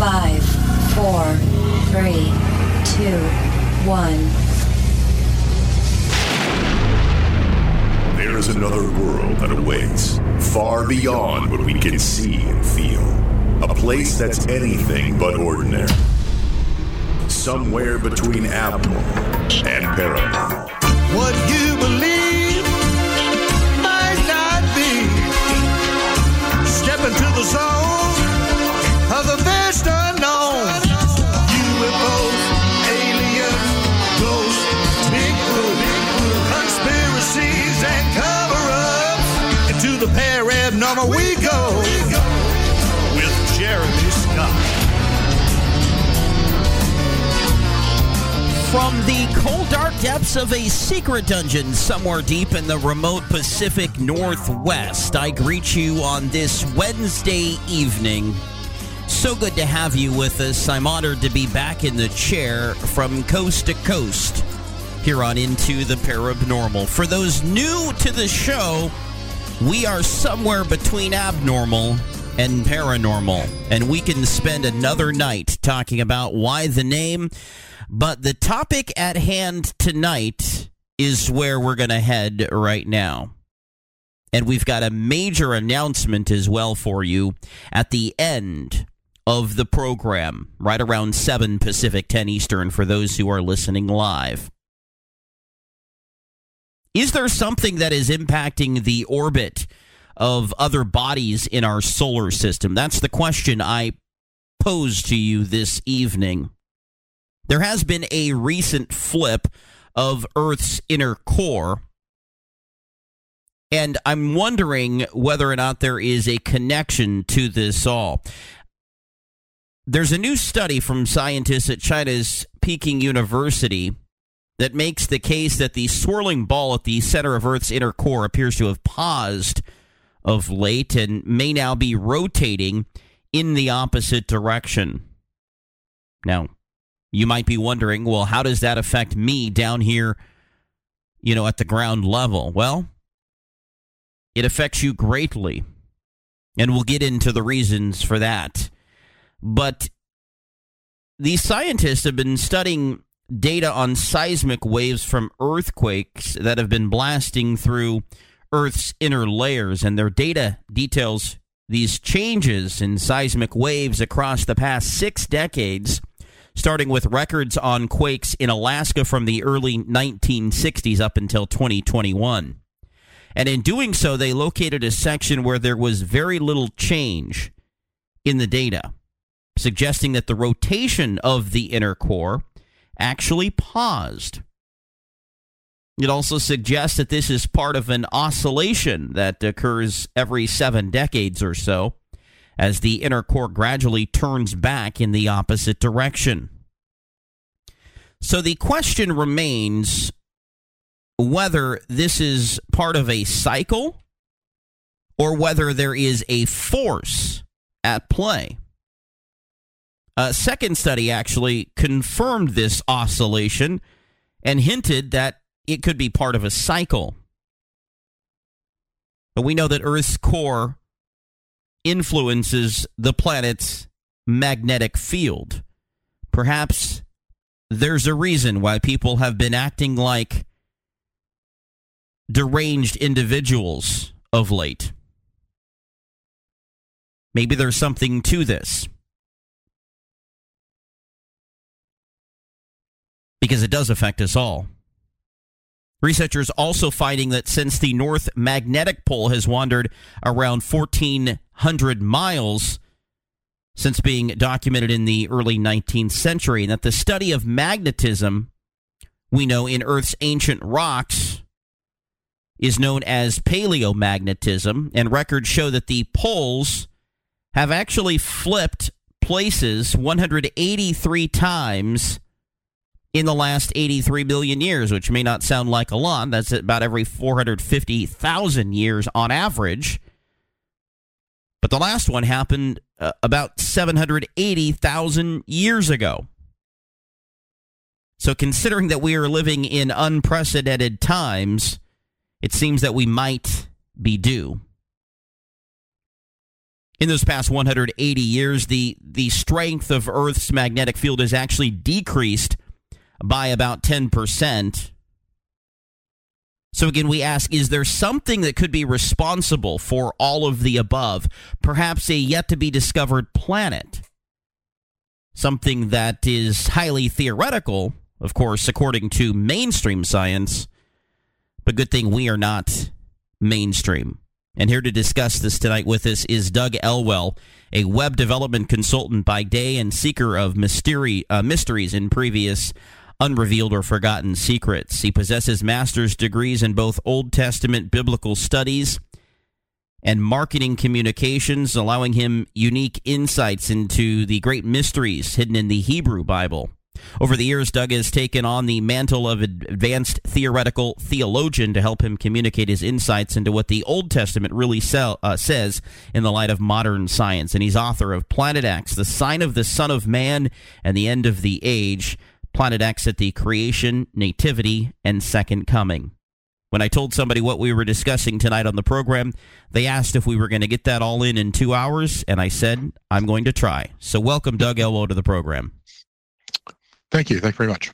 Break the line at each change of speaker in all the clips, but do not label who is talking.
Five, four, three, two, one.
There is another world that awaits, far beyond what we can see and feel. A place that's anything but ordinary. Somewhere between abnormal and paranormal.
What you believe might not be. Step into the zone
From the cold, dark depths of a secret dungeon somewhere deep in the remote Pacific Northwest, I greet you on this Wednesday evening. So good to have you with us. I'm honored to be back in the chair from coast to coast here on Into the Paranormal. For those new to the show, we are somewhere between abnormal and paranormal, and we can spend another night talking about why the name. But the topic at hand tonight is where we're going to head right now. And we've got a major announcement as well for you at the end of the program, right around 7 Pacific, 10 Eastern, for those who are listening live. Is there something that is impacting the orbit of other bodies in our solar system? That's the question I pose to you this evening. There has been a recent flip of Earth's inner core. And I'm wondering whether or not there is a connection to this all. There's a new study from scientists at China's Peking University that makes the case that the swirling ball at the center of Earth's inner core appears to have paused of late and may now be rotating in the opposite direction. Now, you might be wondering, well, how does that affect me down here, you know, at the ground level? Well, it affects you greatly. And we'll get into the reasons for that. But these scientists have been studying data on seismic waves from earthquakes that have been blasting through Earth's inner layers, and their data details these changes in seismic waves across the past six decades starting with records on quakes in Alaska from the early 1960s up until 2021. And in doing so, they located a section where there was very little change in the data, suggesting that the rotation of the inner core actually paused. It also suggests that this is part of an oscillation that occurs every seven decades or so as the inner core gradually turns back in the opposite direction. So the question remains whether this is part of a cycle or whether there is a force at play. A second study actually confirmed this oscillation and hinted that it could be part of a cycle. But we know that Earth's core influences the planet's magnetic field. Perhaps there's a reason why people have been acting like deranged individuals of late. Maybe there's something to this. Because it does affect us all. Researchers also finding that since the North magnetic pole has wandered around 14 1,400 miles since being documented in the early 19th century, and that the study of magnetism we know in Earth's ancient rocks is known as paleomagnetism, and records show that the poles have actually flipped places 183 times in the last 83 million years, which may not sound like a lot. That's about every 450,000 years on average. But the last one happened uh, about 780,000 years ago. So, considering that we are living in unprecedented times, it seems that we might be due. In those past 180 years, the, the strength of Earth's magnetic field has actually decreased by about 10%. So again, we ask is there something that could be responsible for all of the above? Perhaps a yet to be discovered planet? Something that is highly theoretical, of course, according to mainstream science, but good thing we are not mainstream. And here to discuss this tonight with us is Doug Elwell, a web development consultant by day and seeker of mystery, uh, mysteries in previous unrevealed or forgotten secrets. He possesses master's degrees in both Old Testament biblical studies and marketing communications, allowing him unique insights into the great mysteries hidden in the Hebrew Bible. Over the years, Doug has taken on the mantle of advanced theoretical theologian to help him communicate his insights into what the Old Testament really sell, uh, says in the light of modern science. And he's author of Planet X, The Sign of the Son of Man and the End of the Age. Planet X at the creation, nativity, and second coming. When I told somebody what we were discussing tonight on the program, they asked if we were going to get that all in in two hours, and I said, I'm going to try. So, welcome, Doug Elwell, to the program.
Thank you. Thank you very much.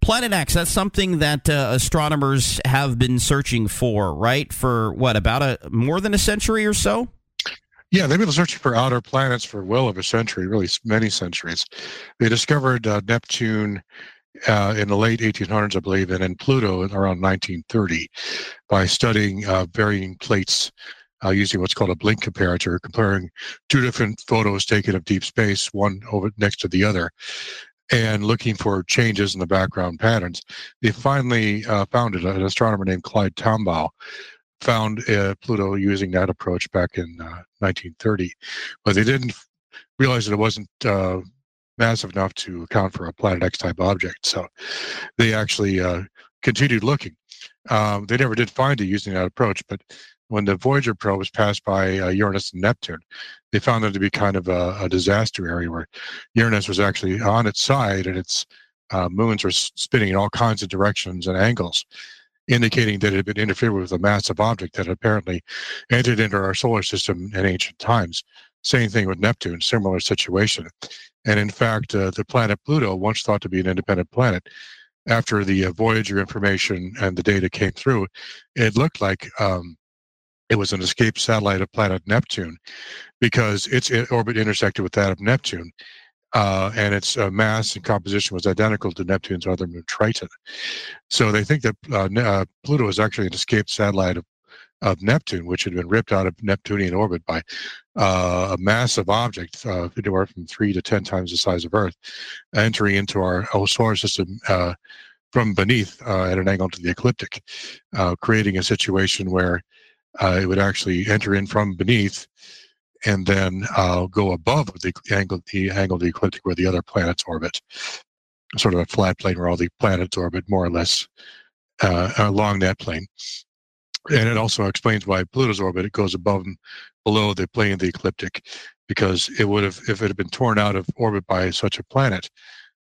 Planet X, that's something that uh, astronomers have been searching for, right? For what, about a more than a century or so?
Yeah, they've been searching for outer planets for well over a century, really many centuries. They discovered uh, Neptune uh, in the late 1800s, I believe, and then Pluto around 1930 by studying uh, varying plates uh, using what's called a blink comparator, comparing two different photos taken of deep space, one over next to the other, and looking for changes in the background patterns. They finally uh, found it. An astronomer named Clyde Tombaugh found uh, Pluto using that approach back in uh, 1930, but they didn't realize that it wasn't uh, massive enough to account for a Planet X type object. So they actually uh, continued looking. Um, they never did find it using that approach, but when the Voyager probes passed by uh, Uranus and Neptune, they found them to be kind of a, a, disaster area where Uranus was actually on its side and its uh, moons were spinning in all kinds of directions and angles indicating that it had been interfered with a massive object that apparently entered into our solar system in ancient times. Same thing with Neptune, similar situation. And in fact, uh, the planet Pluto, once thought to be an independent planet, after the uh, Voyager information and the data came through, it looked like um, it was an escaped satellite of planet Neptune because its orbit intersected with that of Neptune uh, and its uh, mass and composition was identical to Neptune's other moon Triton. So they think that uh, uh, Pluto is actually an escaped satellite of, of Neptune, which had been ripped out of Neptunian orbit by uh, a massive object, uh, anywhere from three to ten times the size of Earth, entering into our solar system from beneath at an angle to the ecliptic, creating a situation where it would actually enter in from beneath and then uh, go above the angle, the angle of the ecliptic where the other planets orbit, sort of a flat plane where all the planets orbit more or less uh, along that plane. And it also explains why Pluto's orbit it goes above and below the plane of the ecliptic, because it would have, if it had been torn out of orbit by such a planet,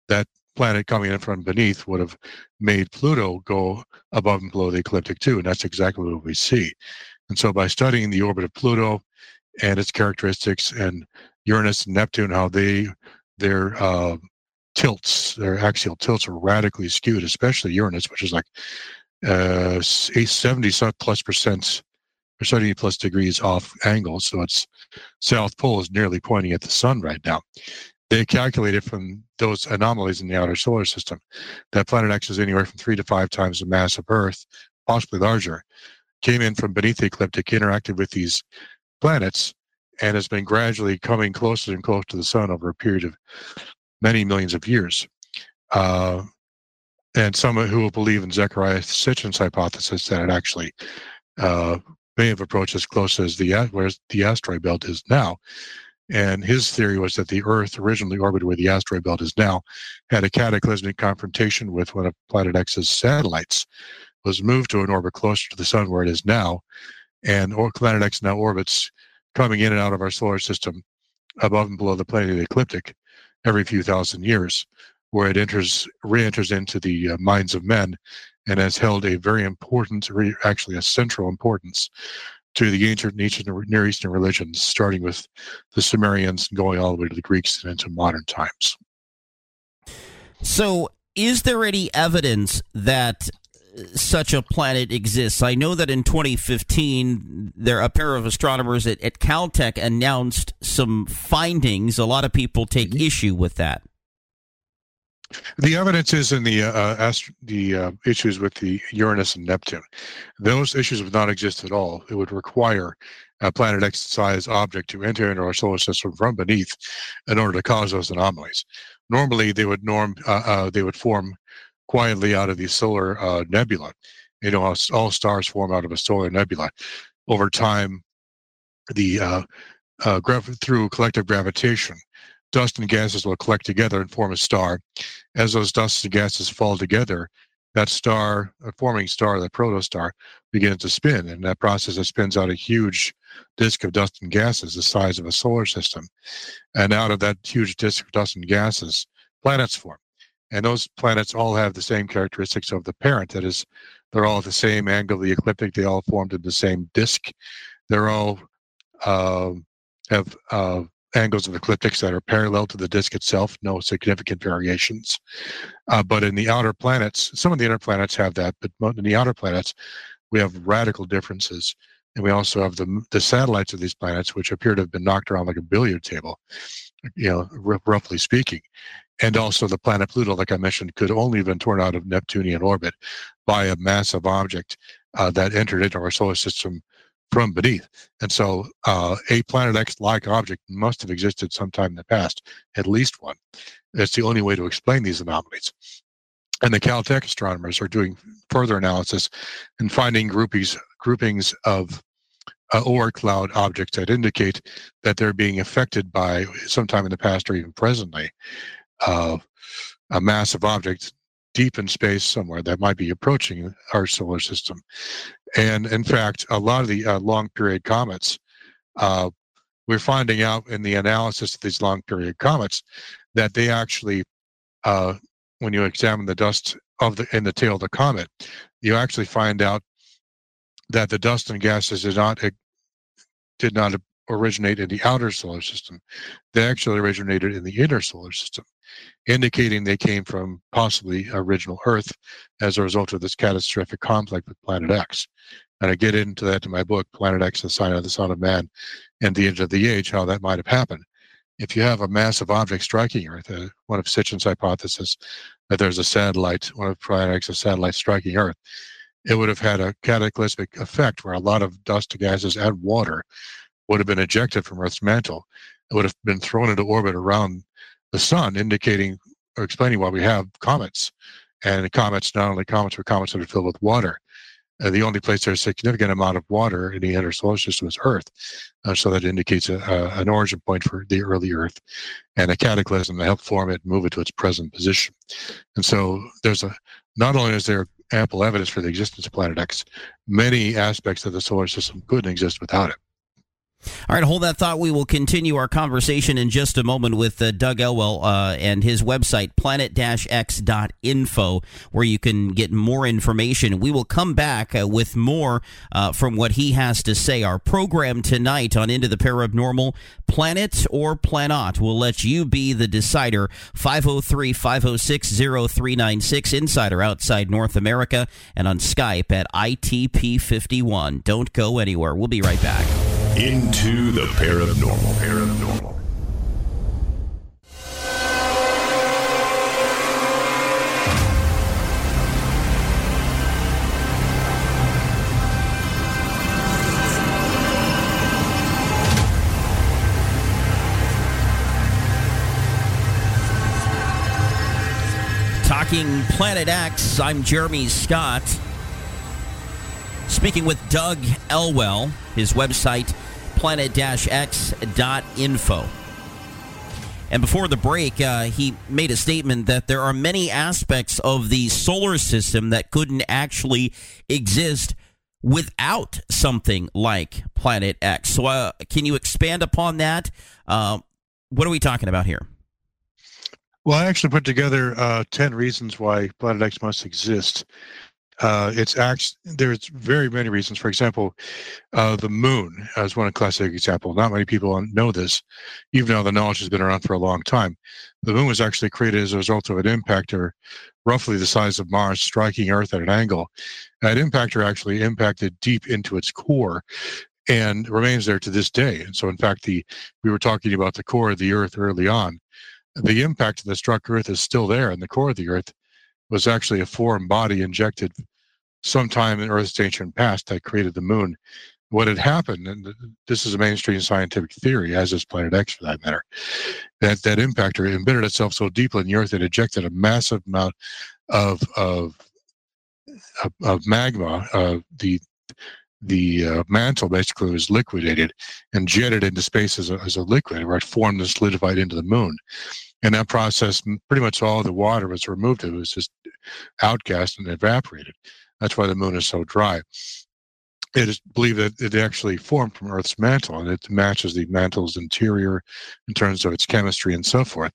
that planet coming in from beneath would have made Pluto go above and below the ecliptic too, and that's exactly what we see. And so, by studying the orbit of Pluto and its characteristics, and Uranus and Neptune, how they their uh, tilts, their axial tilts are radically skewed, especially Uranus, which is like uh, 70 plus percent or 70 plus degrees off angle. So its south pole is nearly pointing at the sun right now. they calculated from those anomalies in the outer solar system that Planet X is anywhere from three to five times the mass of Earth, possibly larger. Came in from beneath the ecliptic, interacted with these planets, and has been gradually coming closer and closer to the sun over a period of many millions of years. Uh, and some who will believe in Zecharia Sitchin's hypothesis that it actually uh, may have approached as close as the where the asteroid belt is now. And his theory was that the Earth, originally orbited where the asteroid belt is now, had a cataclysmic confrontation with one of Planet X's satellites, was moved to an orbit closer to the Sun where it is now, and or Planet X now orbits coming in and out of our solar system above and below the plane of the ecliptic every few thousand years, where it enters re-enters into the uh, minds of men and has held a very important, actually a central importance to the ancient Near Eastern religions, starting with the Sumerians and going all the way to the Greeks and into modern times.
So, is there any evidence that such a planet exists? I know that in 2015, there a pair of astronomers at, at Caltech announced some findings. A lot of people take mm-hmm. issue with that.
The evidence is in the uh, uh, ast- the uh, issues with the Uranus and Neptune. Those issues would not exist at all. It would require a planet X-sized object to enter into our solar system from beneath in order to cause those anomalies. Normally, they would norm uh, uh they would form quietly out of the solar uh, nebula. You know, all stars form out of a solar nebula. Over time, the grav- through collective gravitation, dust and gases will collect together and form a star. As those dust and gases fall together, that star, a forming star, the protostar, begins to spin. And that process it spins out a huge disk of dust and gases the size of a solar system. And out of that huge disk of dust and gases, planets form. And those planets all have the same characteristics of the parent. That is, they're all at the same angle of the ecliptic. They all formed in the same disk. They're all uh, have uh, angles of ecliptics that are parallel to the disk itself, no significant variations. Uh, but in the outer planets, some of the inner planets have that, but in the outer planets, we have radical differences. And we also have the, the satellites of these planets, which appear to have been knocked around like a billiard table, you know, r- roughly speaking. And also the planet Pluto, like I mentioned, could only have been torn out of Neptunian orbit by a massive object uh, that entered into our solar system from beneath. And so uh, a Planet X-like object must have existed sometime in the past, at least one. That's the only way to explain these anomalies. And the Caltech astronomers are doing further analysis and finding groupies, groupings of uh, Oort cloud objects that indicate that they're being affected by, sometime in the past or even presently, uh, a massive object deep in space somewhere that might be approaching our solar system. And in fact, a lot of the uh, long period comets, uh, we're finding out in the analysis of these long period comets that they actually, uh, when you examine the dust of the in the tail of the comet, you actually find out that the dust and gases did not did not originate in the outer solar system. They actually originated in the inner solar system indicating they came from possibly original Earth as a result of this catastrophic conflict with Planet X. And I get into that in my book, Planet X, the Sign of the Son of Man and the End of the Age, how that might have happened. If you have a massive object striking Earth, uh, one of Sitchin's hypothesis that there's a satellite, one of Planet X's satellites striking Earth, it would have had a cataclysmic effect where a lot of dust, gases, and water would have been ejected from Earth's mantle. It would have been thrown into orbit around the sun, indicating or explaining why we have comets. And comets, not only comets, but comets that are filled with water. Uh, the only place there's a significant amount of water in the inner solar system is Earth. Uh, so that indicates a, a, an origin point for the early Earth and a cataclysm that helped form it and move it to its present position. And so there's a, not only is there ample evidence for the existence of Planet X, many aspects of the solar system couldn't exist without it.
All right, hold that thought. We will continue our conversation in just a moment with uh, Doug Elwell uh, and his website, planet-x.info, where you can get more information. We will come back uh, with more uh, from what he has to say. Our program tonight on Into the Paranormal, Planet or Planot, will let you be the decider. 503-506-0396, inside or outside North America, and on Skype at ITP51. Don't go anywhere. We'll be right back.
Into the paranormal. Paranormal.
Talking Planet X, I'm Jeremy Scott. Speaking with Doug Elwell, his website planet x.info. And before the break, uh, he made a statement that there are many aspects of the solar system that couldn't actually exist without something like Planet X. So, uh, can you expand upon that? Uh, what are we talking about here?
Well, I actually put together uh, 10 reasons why Planet X must exist. Uh, it's act, there's very many reasons. For example, uh, the moon as one classic example. Not many people know this, even though the knowledge has been around for a long time. The moon was actually created as a result of an impactor roughly the size of Mars striking Earth at an angle. That impactor actually impacted deep into its core and remains there to this day. And so, in fact, the we were talking about the core of the Earth early on. The impact that struck Earth is still there, and the core of the Earth was actually a foreign body injected sometime in Earth's ancient past that created the moon. What had happened, and this is a mainstream scientific theory, as is Planet X for that matter, that that impactor embedded itself so deeply in the Earth it ejected a massive amount of of of, of magma. Uh, the the uh, mantle basically was liquidated and jetted into space as a, as a liquid, where it formed and solidified into the moon. In that process, pretty much all the water was removed. It was just outgassed and evaporated. That's why the moon is so dry. It is believed that it actually formed from Earth's mantle, and it matches the mantle's interior in terms of its chemistry and so forth.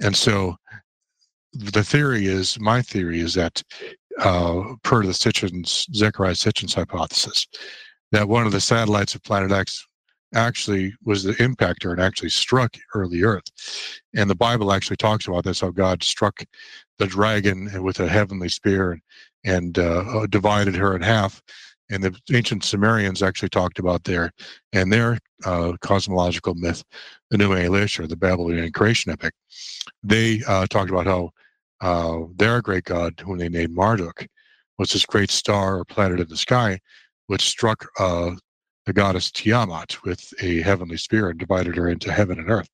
And so, the theory is, my theory is that, uh, per the Sitchin's Zecharia Sitchin's hypothesis, that one of the satellites of Planet X actually was the impactor and actually struck early Earth. And the Bible actually talks about this how God struck the dragon with a heavenly spear and, uh, uh, divided her in half. And the ancient Sumerians actually talked about their and their uh, cosmological myth, the Enuma Elish or the Babylonian creation epic. They uh, talked about how uh, their great god, whom they named Marduk, was this great star or planet in the sky, which struck uh, the goddess Tiamat with a heavenly spear and divided her into heaven and earth.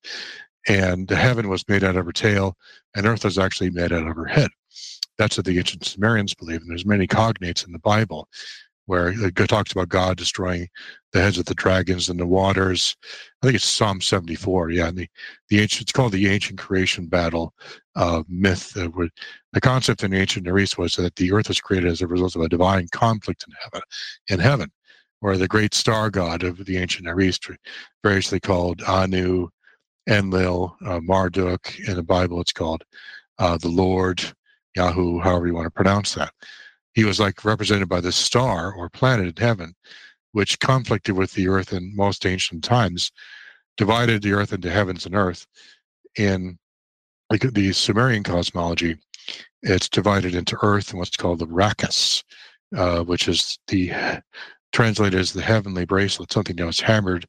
And the heaven was made out of her tail, and earth was actually made out of her head. That's what the ancient Sumerians believe. And there's many cognates in the Bible where it talks about God destroying the heads of the dragons and the waters. I think it's Psalm 74. Yeah, and the, the ancient, it's called the ancient creation battle uh, myth. Uh, where the concept in ancient Near East was that the earth was created as a result of a divine conflict in heaven. In heaven, where the great star god of the ancient Near East, variously called Anu, Enlil, uh, Marduk. In the Bible, it's called uh, the Lord, Yahweh, however you want to pronounce that. He was like represented by the star or planet in heaven, which conflicted with the earth in most ancient times, divided the earth into heavens and earth. In the Sumerian cosmology, it's divided into earth and what's called the rakas, uh, which is the translated as the heavenly bracelet, something that was hammered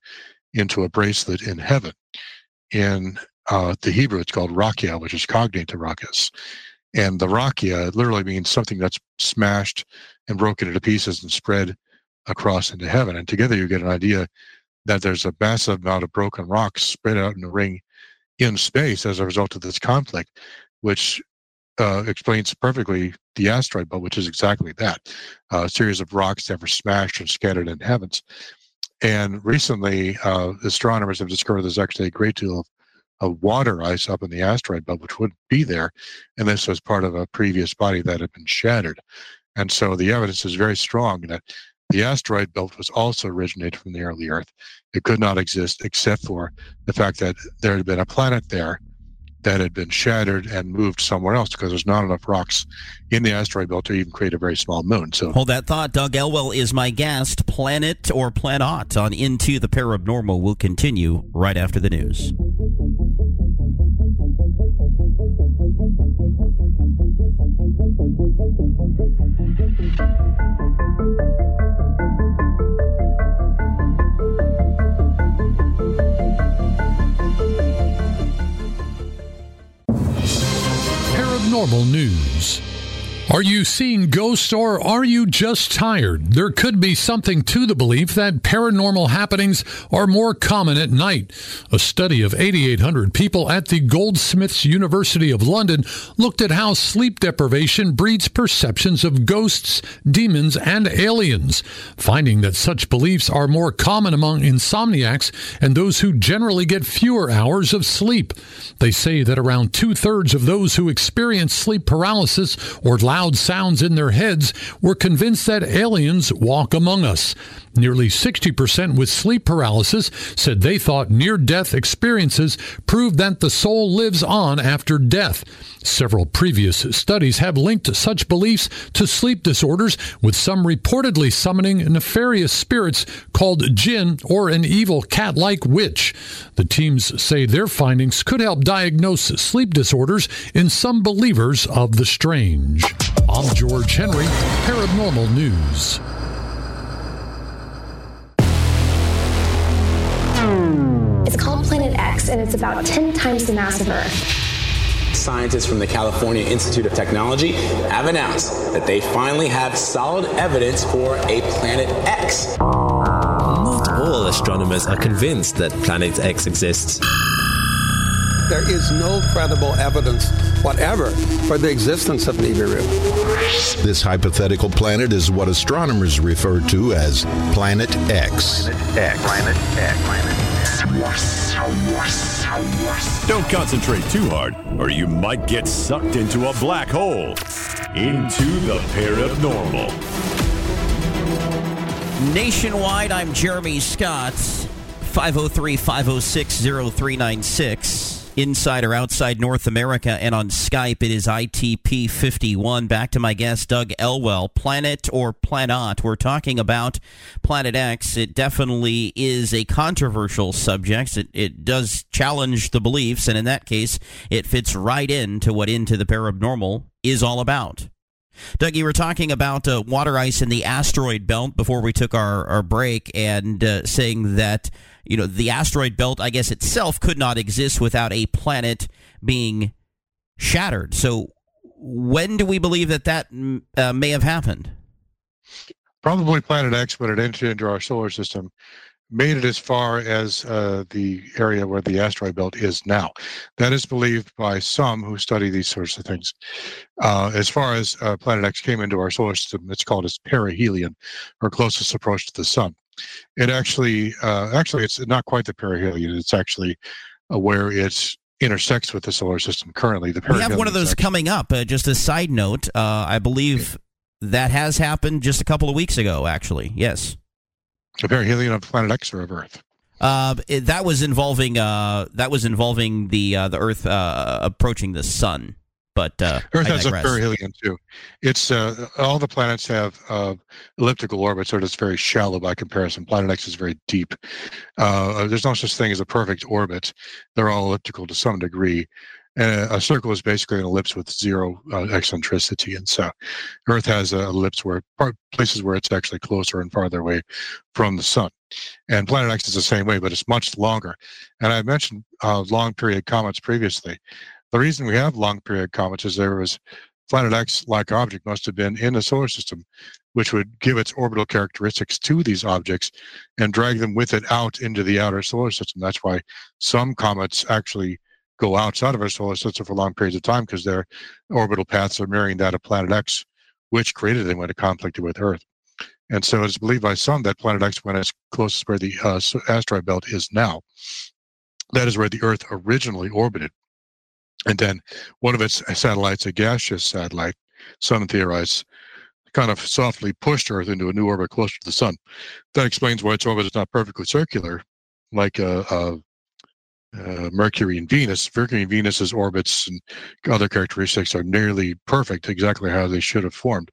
into a bracelet in heaven. In uh, the Hebrew, it's called rakia, which is cognate to rakas. And the rakia literally means something that's smashed and broken into pieces and spread across into heaven. And together you get an idea that there's a massive amount of broken rocks spread out in a ring in space as a result of this conflict, which uh, explains perfectly the asteroid belt, which is exactly that a series of rocks that were smashed and scattered in heavens. And recently, uh, astronomers have discovered there's actually a great deal of, of water ice up in the asteroid belt, which wouldn't be there. And this was part of a previous body that had been shattered. And so the evidence is very strong that the asteroid belt was also originated from the early Earth. It could not exist except for the fact that there had been a planet there that had been shattered and moved somewhere else because there's not enough rocks in the asteroid belt to even create a very small moon. So
hold that thought. Doug Elwell is my guest. Planet or Planot on Into the Paranormal will continue right after the news.
Paranormal News. Are you seeing ghosts or are you just tired? There could be something to the belief that paranormal happenings are more common at night. A study of 8,800 people at the Goldsmiths University of London looked at how sleep deprivation breeds perceptions of ghosts, demons, and aliens, finding that such beliefs are more common among insomniacs and those who generally get fewer hours of sleep. They say that around two thirds of those who experience sleep paralysis or loud sounds in their heads were convinced that aliens walk among us. Nearly 60% with sleep paralysis said they thought near death experiences proved that the soul lives on after death. Several previous studies have linked such beliefs to sleep disorders, with some reportedly summoning nefarious spirits called jinn or an evil cat like witch. The teams say their findings could help diagnose sleep disorders in some believers of the strange. I'm George Henry, Paranormal News.
It's called Planet X, and it's about 10 times the mass of Earth.
Scientists from the California Institute of Technology have announced that they finally have solid evidence for a Planet X.
Not all astronomers are convinced that Planet X exists.
There is no credible evidence whatever for the existence of Nibiru.
This hypothetical planet is what astronomers refer to as Planet X.
Planet X. Planet X. Planet X. Don't concentrate too hard, or you might get sucked into a black hole. Into the paranormal.
Nationwide, I'm Jeremy Scott. 503 506 0396. Inside or outside North America and on Skype, it is ITP51. Back to my guest, Doug Elwell. Planet or Planot? We're talking about Planet X. It definitely is a controversial subject. It, it does challenge the beliefs, and in that case, it fits right into what Into the Paranormal is all about. Doug, you were talking about uh, water ice in the asteroid belt before we took our, our break, and uh, saying that you know the asteroid belt, I guess itself, could not exist without a planet being shattered. So, when do we believe that that uh, may have happened?
Probably Planet X, when it entered into our solar system, made it as far as uh, the area where the asteroid belt is now. That is believed by some who study these sorts of things. Uh, as far as uh, Planet X came into our solar system, it's called its perihelion, or closest approach to the sun. It actually, uh, actually, it's not quite the perihelion. It's actually uh, where it's intersects with the solar system currently. The perihelion.
we have one of those actually, coming up. Uh, just a side note, I believe that has happened just a couple of weeks ago. Actually, yes.
The perihelion of planet X or of Earth?
Uh, it, that was involving uh, that was involving the uh, the Earth uh, approaching the sun. But uh,
Earth has a perihelion too. It's uh, all the planets have elliptical orbits, so it's very shallow by comparison. Planet X is very deep. there's no such thing as a perfect orbit. They're all elliptical to some degree. And a circle is basically an ellipse with zero uh, eccentricity. And so Earth has an ellipse where places where it's actually closer and farther away from the sun. And Planet X is the same way, but it's much longer. And I mentioned uh, long period comets previously. The reason we have long period comets is there was Planet X like object must have been in the solar system, which would give its orbital characteristics to these objects and drag them with it out into the outer solar system. That's why some comets actually go outside of our solar system for long periods of time because their orbital paths are mirroring that of planet X, which created them when it conflicted with Earth. And so it's believed by some that planet X, when it's closest where the uh, asteroid belt is now, that is where the Earth originally orbited. And then one of its uh, satellites, a gaseous satellite, some theorize, kind of softly pushed Earth into a new orbit closer to the sun. That explains why its orbit is not perfectly circular, like a, a uh, Mercury and Venus. Mercury and Venus's orbits and other characteristics are nearly perfect, exactly how they should have formed.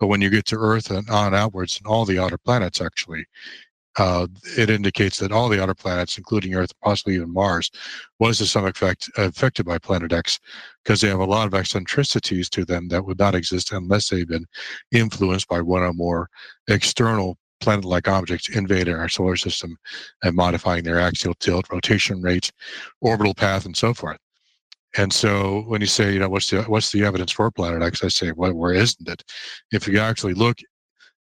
But when you get to Earth and on outwards, and all the outer planets actually, uh, it indicates that all the outer planets, including Earth, possibly even Mars, was to some effect affected by Planet X because they have a lot of eccentricities to them that would not exist unless they've been influenced by one or more external planet-like objects invading our solar system and modifying their axial tilt, rotation rate, orbital path, and so forth. And so when you say, you know, what's the what's the evidence for Planet X, I say, well, where isn't it? If you actually look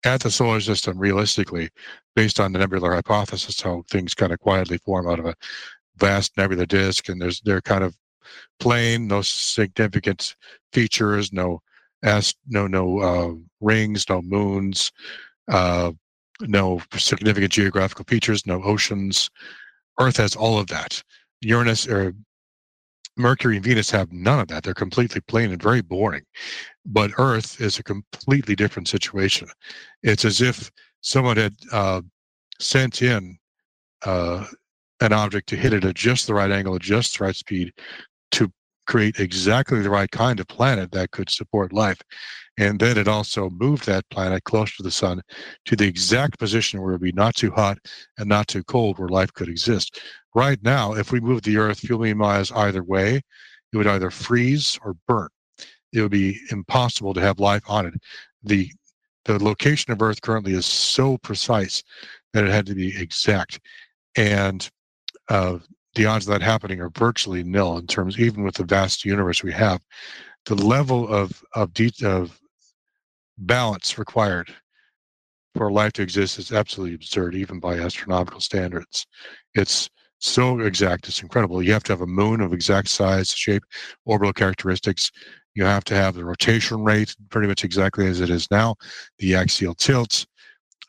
at the solar system realistically, based on the nebular hypothesis, how things kind of quietly form out of a vast nebular disk, and there's they're kind of plain, no significant features, no as no no uh, rings, no moons, uh, no significant geographical features, no oceans. Earth has all of that. Uranus or Mercury and Venus have none of that. They're completely plain and very boring. But Earth is a completely different situation. It's as if someone had uh, sent in uh, an object to hit it at just the right angle, at just the right speed, create exactly the right kind of planet that could support life. And then it also moved that planet close to the sun to the exact position where it would be not too hot and not too cold where life could exist. Right now, if we move the Earth few million miles either way, it would either freeze or burn. It would be impossible to have life on it. The the location of Earth currently is so precise that it had to be exact. And uh, the odds of that happening are virtually nil in terms, even with the vast universe we have. The level of of, de- of balance required for life to exist is absolutely absurd, even by astronomical standards. It's so exact, it's incredible. You have to have a moon of exact size, shape, orbital characteristics. You have to have the rotation rate pretty much exactly as it is now, the axial tilt,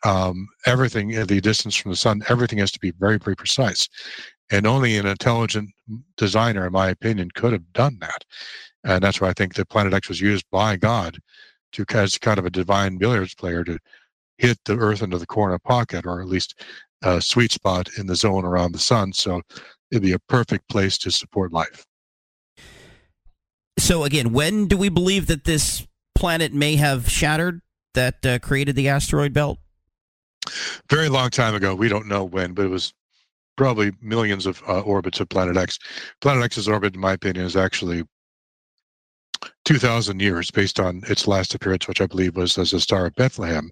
um, everything, the distance from the sun, everything has to be very, very precise. And only an intelligent designer, in my opinion, could have done that. And that's why I think the Planet X was used by God to as kind of a divine billiards player to hit the Earth into the corner pocket, or at least a sweet spot in the zone around the sun. So it'd be a perfect place to support life.
So again, when do we believe that this planet may have shattered that uh, created the asteroid belt?
Very long time ago. We don't know when, but it was probably millions of uh, orbits of Planet X. Planet X's orbit, in my opinion, is actually 2,000 years based on its last appearance, which I believe was as a star of Bethlehem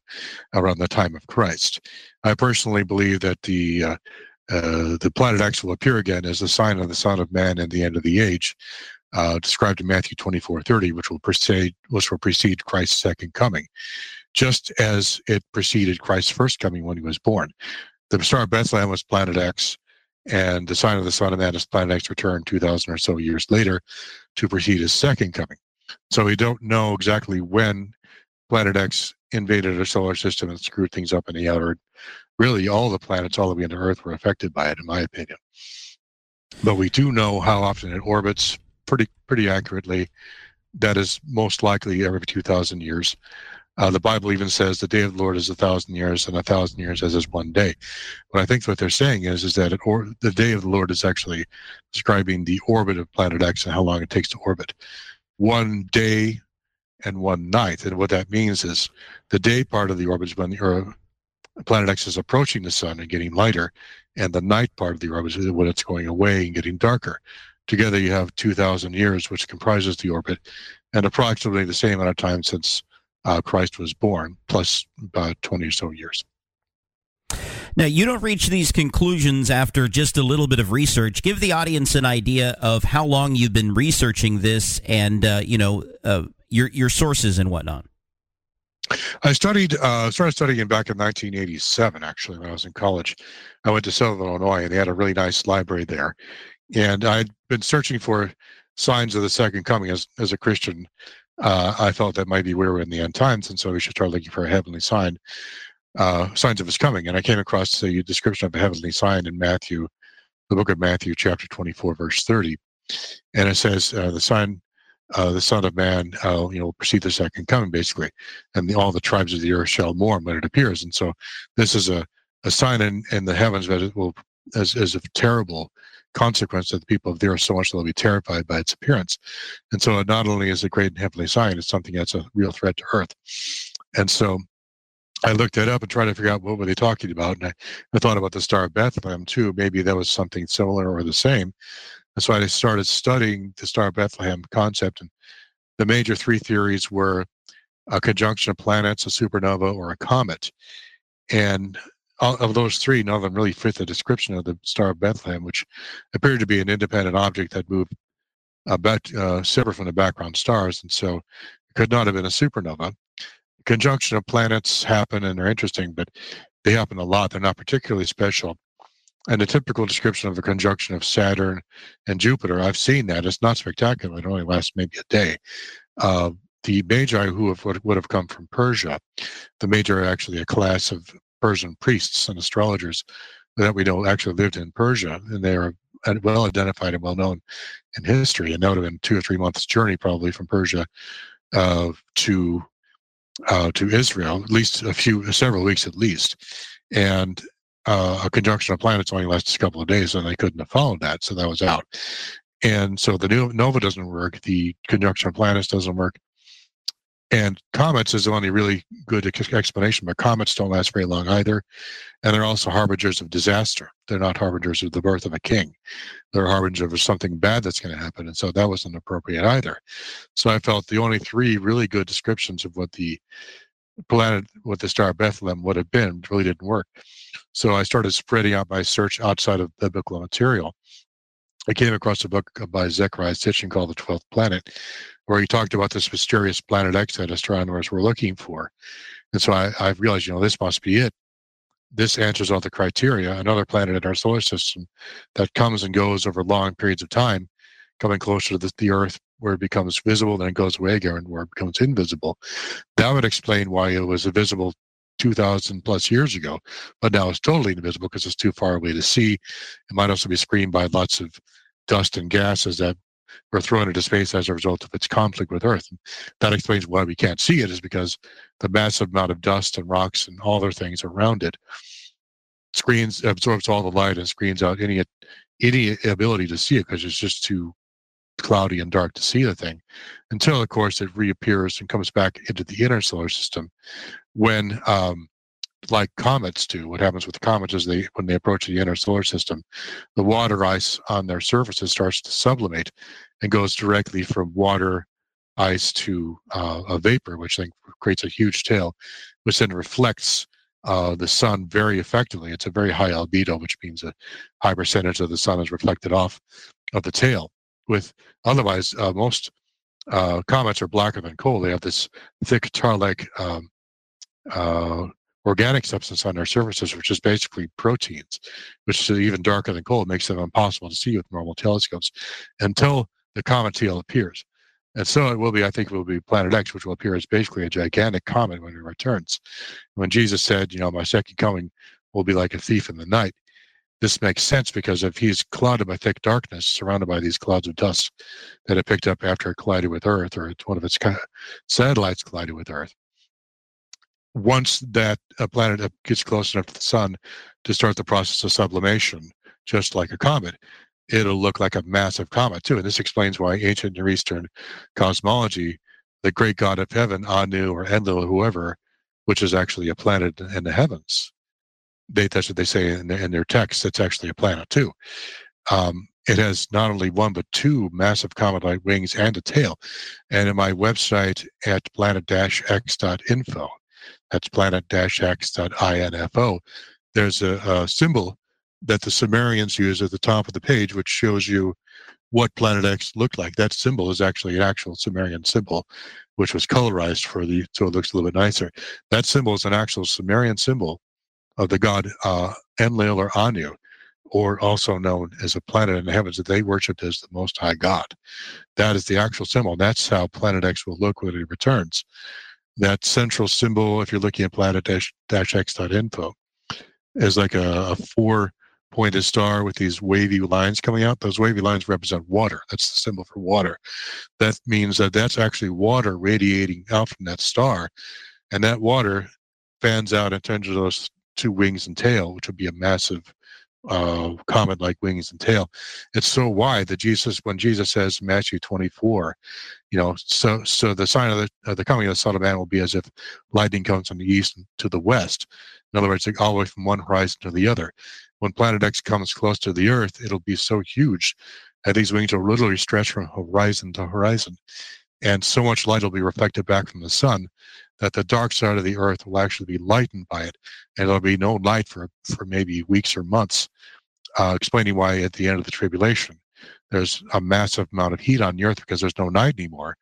around the time of Christ. I personally believe that the uh, uh, the planet X will appear again as a sign of the Son of Man and the end of the age, uh, described in Matthew 24:30, which will precede which will precede Christ's second coming, just as it preceded Christ's first coming when he was born. The star Bethlehem was planet X, and the sign of the Son of Man is planet X return 2,000 or so years later to precede his second coming. So we don't know exactly when Planet X invaded our solar system and screwed things up in the outer. Really, all the planets all the way into Earth were affected by it, in my opinion. But we do know how often it orbits pretty pretty accurately. That is most likely every 2,000 years. Uh, the Bible even says the day of the Lord is a thousand years, and a thousand years as is one day. But I think what they're saying is is that or, the day of the Lord is actually describing the orbit of planet X and how long it takes to orbit. One day and one night, and what that means is the day part of the orbit is when the Earth, planet X is approaching the sun and getting lighter, and the night part of the orbit is when it's going away and getting darker. Together, you have 2,000 years, which comprises the orbit, and approximately the same amount of time since uh, Christ was born, plus about 20 or so years.
Now, you don't reach these conclusions after just a little bit of research. Give the audience an idea of how long you've been researching this and, uh, you know, uh, your, your sources and whatnot.
I studied, uh, started studying back in 1987, actually, when I was in college. I went to Southern Illinois, and they had a really nice library there. And I'd been searching for signs of the second coming as, as a Christian uh, I felt that might be where we're in the end times, and so we should start looking for a heavenly sign, uh, signs of his coming. And I came across the description of a heavenly sign in Matthew, the book of Matthew, chapter 24, verse 30. And it says, uh, the sign, uh, the Son of Man, uh, you know, will precede the second coming, basically. And the, all the tribes of the earth shall mourn when it appears. And so this is a, a sign in, in the heavens that it will, as, as a terrible consequence that the people of the earth so much that they'll be terrified by its appearance. And so not only is it a great and heavenly sign, it's something that's a real threat to earth. And so I looked it up and tried to figure out what were they talking about. And I, I thought about the Star of Bethlehem too. Maybe that was something similar or the same. And so I started studying the Star of Bethlehem concept. And the major three theories were a conjunction of planets, a supernova, or a comet. And of those three, none of them really fit the description of the Star of Bethlehem, which appeared to be an independent object that moved uh, back, uh, separate from the background stars, and so it could not have been a supernova. Conjunction of planets happen and they're interesting, but they happen a lot. They're not particularly special. And the typical description of a conjunction of Saturn and Jupiter, I've seen that. It's not spectacular. It only lasts maybe a day. Uh, the Magi who have, would have come from Persia, the Magi are actually a class of Persian priests and astrologers that we know actually lived in Persia, and they are well identified and well known in history. And that would have been two or three months journey probably from Persia uh, to uh, to Israel, at least a few, several weeks at least. And uh, a conjunction of planets only lasts a couple of days, and they couldn't have followed that, so that was out. And so the new nova doesn't work. The conjunction of planets doesn't work. And comets is the only really good explanation, but comets don't last very long either. And they're also harbingers of disaster. They're not harbingers of the birth of a king. They're harbingers of something bad that's going to happen. And so that wasn't appropriate either. So I felt the only three really good descriptions of what the planet, what the star Bethlehem would have been, really didn't work. So I started spreading out my search outside of biblical material. I came across a book by Zecharia Sitchin called The Twelfth Planet, where he talked about this mysterious planet X that astronomers were looking for. And so I, I realized, you know, this must be it. This answers all the criteria. Another planet in our solar system that comes and goes over long periods of time, coming closer to the, the Earth, where it becomes visible, then it goes away again, where it becomes invisible. That would explain why it was visible 2,000 plus years ago, but now it's totally invisible because it's too far away to see. It might also be screened by lots of dust and gases that were thrown into space as a result of its conflict with Earth. And that explains why we can't see it, is because the massive amount of dust and rocks and all other things around it screens absorbs all the light and screens out any any ability to see it because it's just too cloudy and dark to see the thing until of course it reappears and comes back into the inner solar system when um, like comets do. What happens with comets is they, when they approach the inner solar system, the water ice on their surfaces starts to sublimate and goes directly from water ice to uh, a vapor, which then creates a huge tail, which then reflects uh, the sun very effectively. It's a very high albedo, which means a high percentage of the sun is reflected off of the tail. With otherwise, uh, most uh, comets are blacker than coal. They have this thick tar-like um, uh, organic substance on their surfaces, which is basically proteins, which is even darker than coal, makes them impossible to see with normal telescopes until the comet tail appears. And so it will be, I think it will be Planet X, which will appear as basically a gigantic comet when it returns. When Jesus said, you know, my second coming will be like a thief in the night, this makes sense because if he's clouded by thick darkness, surrounded by these clouds of dust that it picked up after it collided with Earth or one of its satellites collided with Earth, once that a planet gets close enough to the sun to start the process of sublimation, just like a comet, it'll look like a massive comet too. And this explains why ancient Near Eastern cosmology, the great god of heaven, Anu or Enlil, or whoever, which is actually a planet in the heavens, they, that's what they say in, in their text. It's actually a planet too. Um, it has not only one but two massive comet-like wings and a tail. And in my website at planet-x.info, that's planet-x.info. There's a, a symbol that the Sumerians use at the top of the page, which shows you what Planet X looked like. That symbol is actually an actual Sumerian symbol, which was colorized for the so it looks a little bit nicer. That symbol is an actual Sumerian symbol of the god uh, Enlil or Anu, or also known as a planet in the heavens that they worshipped as the Most High God. That is the actual symbol. That's how Planet X will look when it returns that central symbol, if you're looking at planet-x.info, is like a, a four pointed star with these wavy lines coming out. Those wavy lines represent water. That's the symbol for water. That means that that's actually water radiating out from that star. And that water fans out and turns to those two wings and tail, which would be a massive uh, comet like wings and tail. It's so wide that Jesus, when Jesus says Matthew 24, you know, so so the sign of the, uh, the coming of the Son of Man will be as if lightning comes from the east to the west. In other words, like all the way from one horizon to the other. When Planet X comes close to the Earth, it'll be so huge that these wings will literally stretch from horizon to horizon. And so much light will be reflected back from the sun that the dark side of the earth will actually be lightened by it, and there'll be no light for, for maybe weeks or months, uh, explaining why at the end of the tribulation, there's a massive amount of heat on the Earth because there's no night anymore,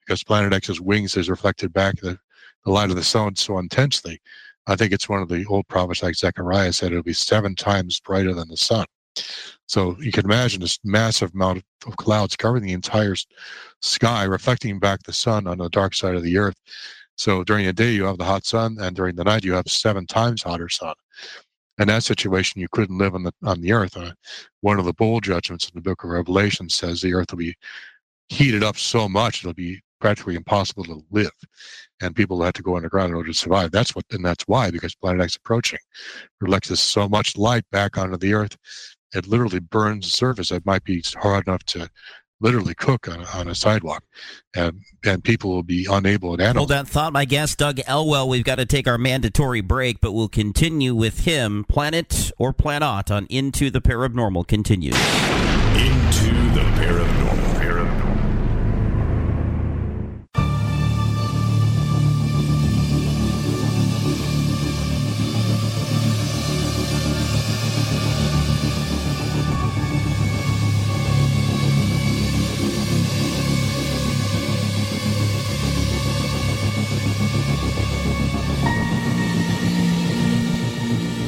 because Planet X's wings is reflected back the, the light of the sun so intensely. I think it's one of the old prophets like Zechariah said it'll be seven times brighter than the sun. So you can imagine this massive amount of clouds covering the entire sky, reflecting back the sun on the dark side of the earth. So during the day you have the hot sun, and during the night you have seven times hotter sun. In that situation, you couldn't live on the on the earth. Uh, one of the bowl judgments in the Book of Revelation says the earth will be heated up so much it'll be practically impossible to live, and people will have to go underground in order to survive. That's what, and that's why because Planet X approaching reflects so much light back onto the earth, it literally burns the surface. It might be hard enough to literally cook on, on a sidewalk, and and people will be unable to
Hold that thought. My guest, Doug Elwell. We've got to take our mandatory break, but we'll continue with him. Planet or Planot on Into the Paranormal continues.
Into the Paranormal.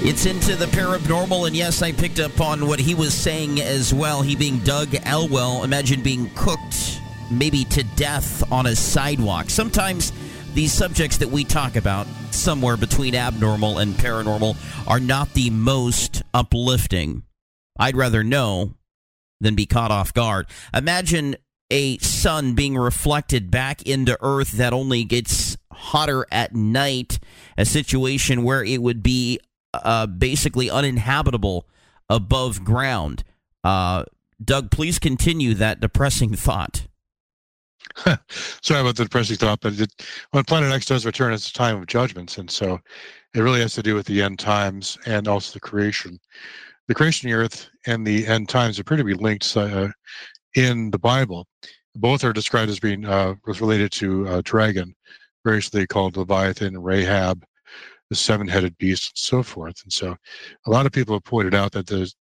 It's into the paranormal, and yes, I picked up on what he was saying as well. He being Doug Elwell. Imagine being cooked maybe to death on a sidewalk. Sometimes these subjects that we talk about, somewhere between abnormal and paranormal, are not the most uplifting. I'd rather know than be caught off guard. Imagine a sun being reflected back into Earth that only gets hotter at night, a situation where it would be uh, basically uninhabitable above ground. Uh, Doug, please continue that depressing thought.
Sorry about the depressing thought, but it, when Planet X does return, it's a time of judgments, and so it really has to do with the end times and also the creation. The creation of the earth and the end times appear to be linked uh, in the Bible. Both are described as being uh, related to a dragon, variously called Leviathan, Rahab, the seven-headed beast, and so forth. And so, a lot of people have pointed out that the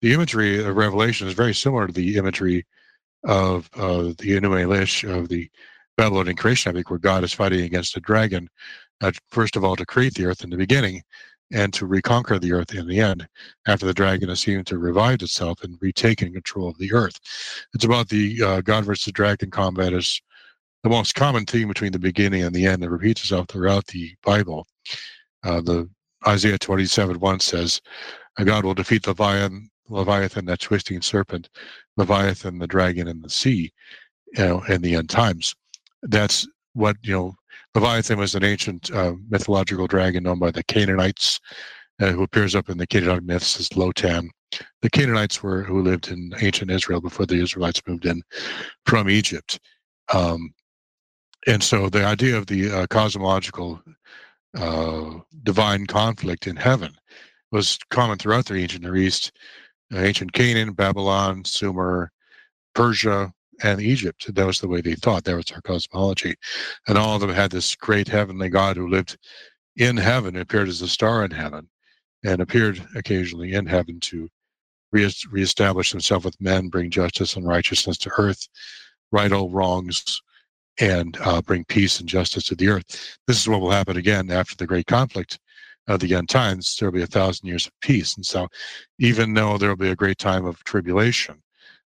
the imagery of Revelation is very similar to the imagery of uh, the Enuma Elish of the Babylonian creation epic, where God is fighting against a dragon, uh, first of all to create the earth in the beginning, and to reconquer the earth in the end, after the dragon has seemed to revive itself and retaken control of the earth. It's about the uh, God versus dragon combat is the most common theme between the beginning and the end that repeats itself throughout the Bible. Uh, the Isaiah 27 1 says, God will defeat Leviathan, Leviathan, that twisting serpent, Leviathan, the dragon, and the sea, you know, in the end times. That's what, you know, Leviathan was an ancient uh, mythological dragon known by the Canaanites, uh, who appears up in the Canaanite myths as Lotan. The Canaanites were who lived in ancient Israel before the Israelites moved in from Egypt. Um, and so the idea of the uh, cosmological uh, divine conflict in heaven was common throughout the ancient Near East, uh, ancient Canaan, Babylon, Sumer, Persia, and Egypt. That was the way they thought. That was their cosmology. And all of them had this great heavenly God who lived in heaven, appeared as a star in heaven, and appeared occasionally in heaven to re- reestablish himself with men, bring justice and righteousness to earth, right all wrongs, and uh, bring peace and justice to the earth. This is what will happen again after the great conflict of the end times. There will be a thousand years of peace. And so, even though there will be a great time of tribulation,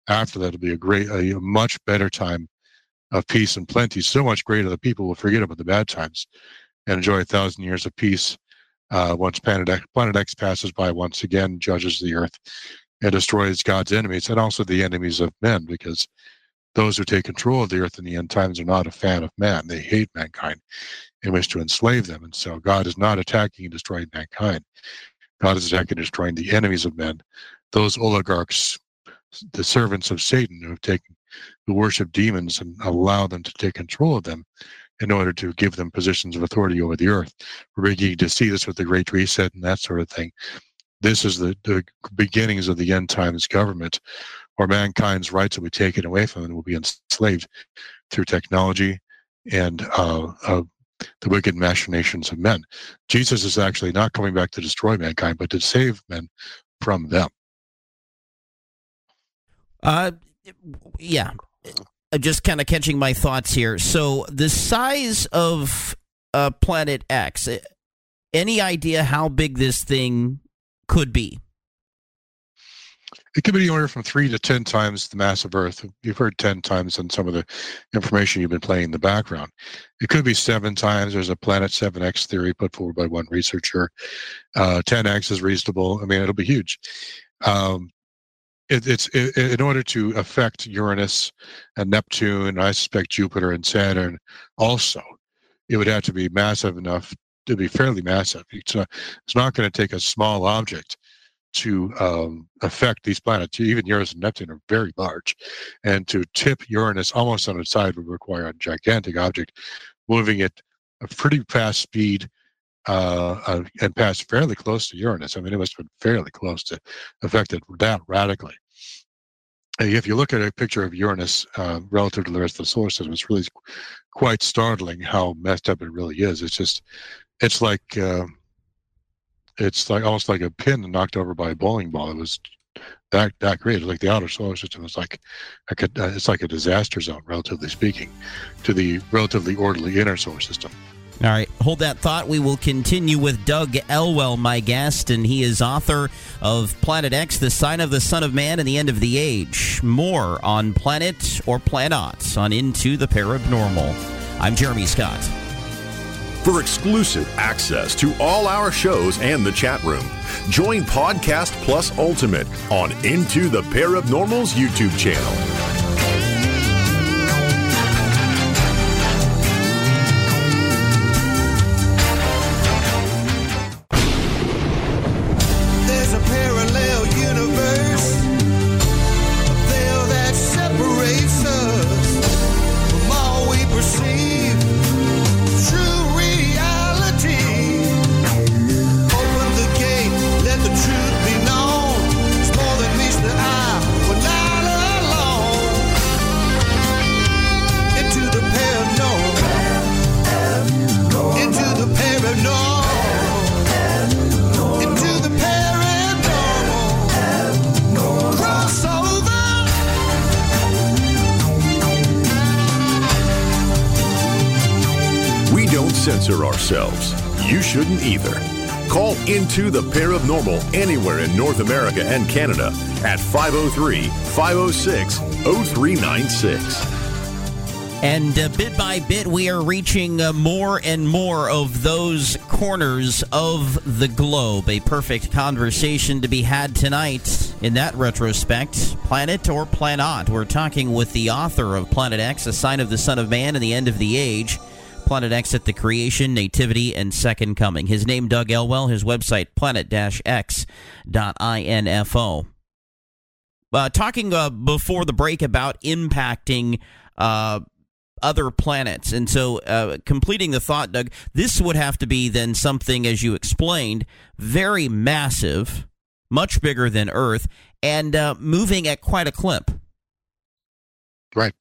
after that, it'll be a great, a much better time of peace and plenty. So much greater that people will forget about the bad times and enjoy a thousand years of peace uh, once Planet X, Planet X passes by once again, judges the earth and destroys God's enemies and also the enemies of men, because those who take control of the earth in the end times are not a fan of man. They hate mankind and wish to enslave them. And so God is not attacking and destroying mankind. God is attacking and destroying the enemies of men, those oligarchs, the servants of Satan who have taken, who worship demons and allow them to take control of them in order to give them positions of authority over the earth. We're beginning to see this with the Great Reset and that sort of thing. This is the, the beginnings of the end times government or mankind's rights will be taken away from them and will be enslaved through technology and uh, uh, the wicked machinations of men. Jesus is actually not coming back to destroy mankind, but to save men from them.
Uh, yeah, I'm just kind of catching my thoughts here. So the size of uh, Planet X. eh, Any idea how big this thing could be?
It could be anywhere from three to ten times the mass of Earth. You've heard ten times in some of the information you've been playing in the background. It could be seven times. There's a Planet 7X theory put forward by one researcher. Uh, 10X is reasonable. I mean, it'll be huge. Um, it, it's it, in order to affect Uranus and Neptune, I suspect Jupiter and Saturn also. It would have to be massive enough to be fairly massive. It's not, it's not going to take a small object to um, affect these planets. Even Uranus and Neptune are very large, and to tip Uranus almost on its side would require a gigantic object moving at a pretty fast speed uh, uh, and pass fairly close to Uranus. I mean, it must have been fairly close to affect it that radically. If you look at a picture of Uranus uh, relative to the rest of the solar system, it's really quite startling how messed up it really is. It's just, it's like, uh, it's like almost like a pin knocked over by a bowling ball. It was that that great. Like the outer solar system is like, like a, uh, it's like a disaster zone, relatively speaking, to the relatively orderly inner solar system.
All right, hold that thought. We will continue with Doug Elwell, my guest, and he is author of Planet X, The Sign of the Son of Man and the End of the Age. More on Planet or Planets on Into the Paranormal. I'm Jeremy Scott.
For exclusive access to all our shows and the chat room, join Podcast Plus Ultimate on Into the Paranormal's YouTube channel. Either. Call Into the Paranormal anywhere in North America and Canada at 503 506 0396.
And uh, bit by bit, we are reaching uh, more and more of those corners of the globe. A perfect conversation to be had tonight in that retrospect. Planet or Planot? We're talking with the author of Planet X, A Sign of the Son of Man and the End of the Age. Planet X at the creation, nativity, and second coming. His name, Doug Elwell. His website, planet-x.info. Uh, talking uh, before the break about impacting uh, other planets. And so, uh, completing the thought, Doug, this would have to be then something, as you explained, very massive, much bigger than Earth, and uh, moving at quite a clip.
Right.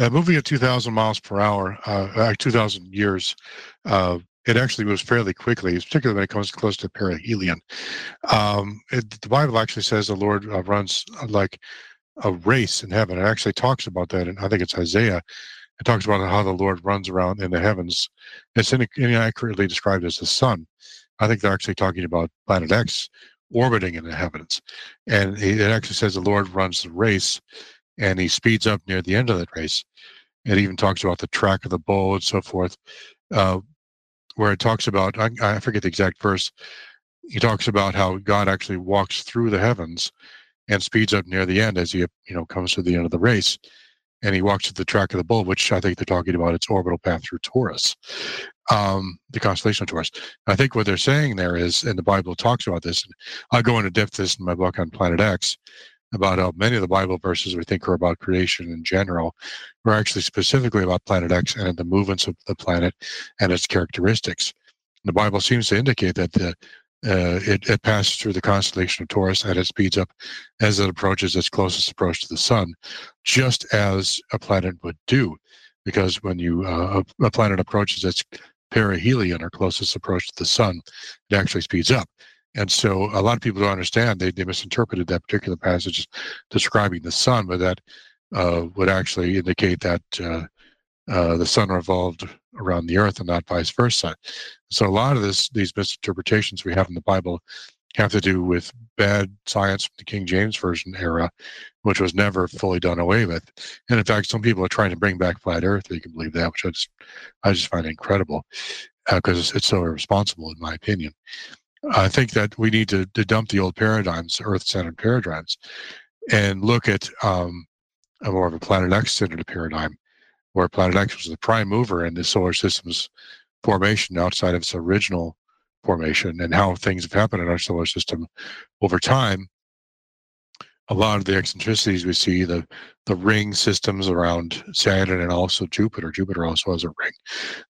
Uh, moving at 2,000 miles per hour, uh, uh, 2,000 years, uh, it actually moves fairly quickly, particularly when it comes close to perihelion. Um, it, the Bible actually says the Lord uh, runs uh, like a race in heaven. It actually talks about that, and I think it's Isaiah. It talks about how the Lord runs around in the heavens. It's inaccurately described as the sun. I think they're actually talking about Planet X orbiting in the heavens. And it it actually says the Lord runs the race and he speeds up near the end of that race. It even talks about the track of the bull and so forth, uh, where it talks about, I, I forget the exact verse, he talks about how God actually walks through the heavens and speeds up near the end as he you know comes to the end of the race and he walks to the track of the bull which i think they're talking about its orbital path through taurus um, the constellation of taurus i think what they're saying there is and the bible talks about this and i go into depth this in my book on planet x about how many of the bible verses we think are about creation in general are actually specifically about planet x and the movements of the planet and its characteristics the bible seems to indicate that the uh, it, it passes through the constellation of Taurus and it speeds up as it approaches its closest approach to the sun, just as a planet would do. Because when you uh, a planet approaches its perihelion or closest approach to the sun, it actually speeds up. And so a lot of people don't understand. They, they misinterpreted that particular passage describing the sun, but that uh, would actually indicate that uh, uh, the sun revolved around the earth and not vice versa. So a lot of this, these misinterpretations we have in the Bible have to do with bad science from the King James Version era, which was never fully done away with. And in fact, some people are trying to bring back flat Earth. You can believe that, which I just, I just find incredible because uh, it's, it's so irresponsible, in my opinion. I think that we need to, to dump the old paradigms, Earth-centered paradigms, and look at um, a more of a Planet X-centered paradigm, where Planet X was the prime mover in the solar system's formation outside of its original formation and how things have happened in our solar system over time. A lot of the eccentricities we see the the ring systems around saturn and also jupiter. Jupiter also has a ring.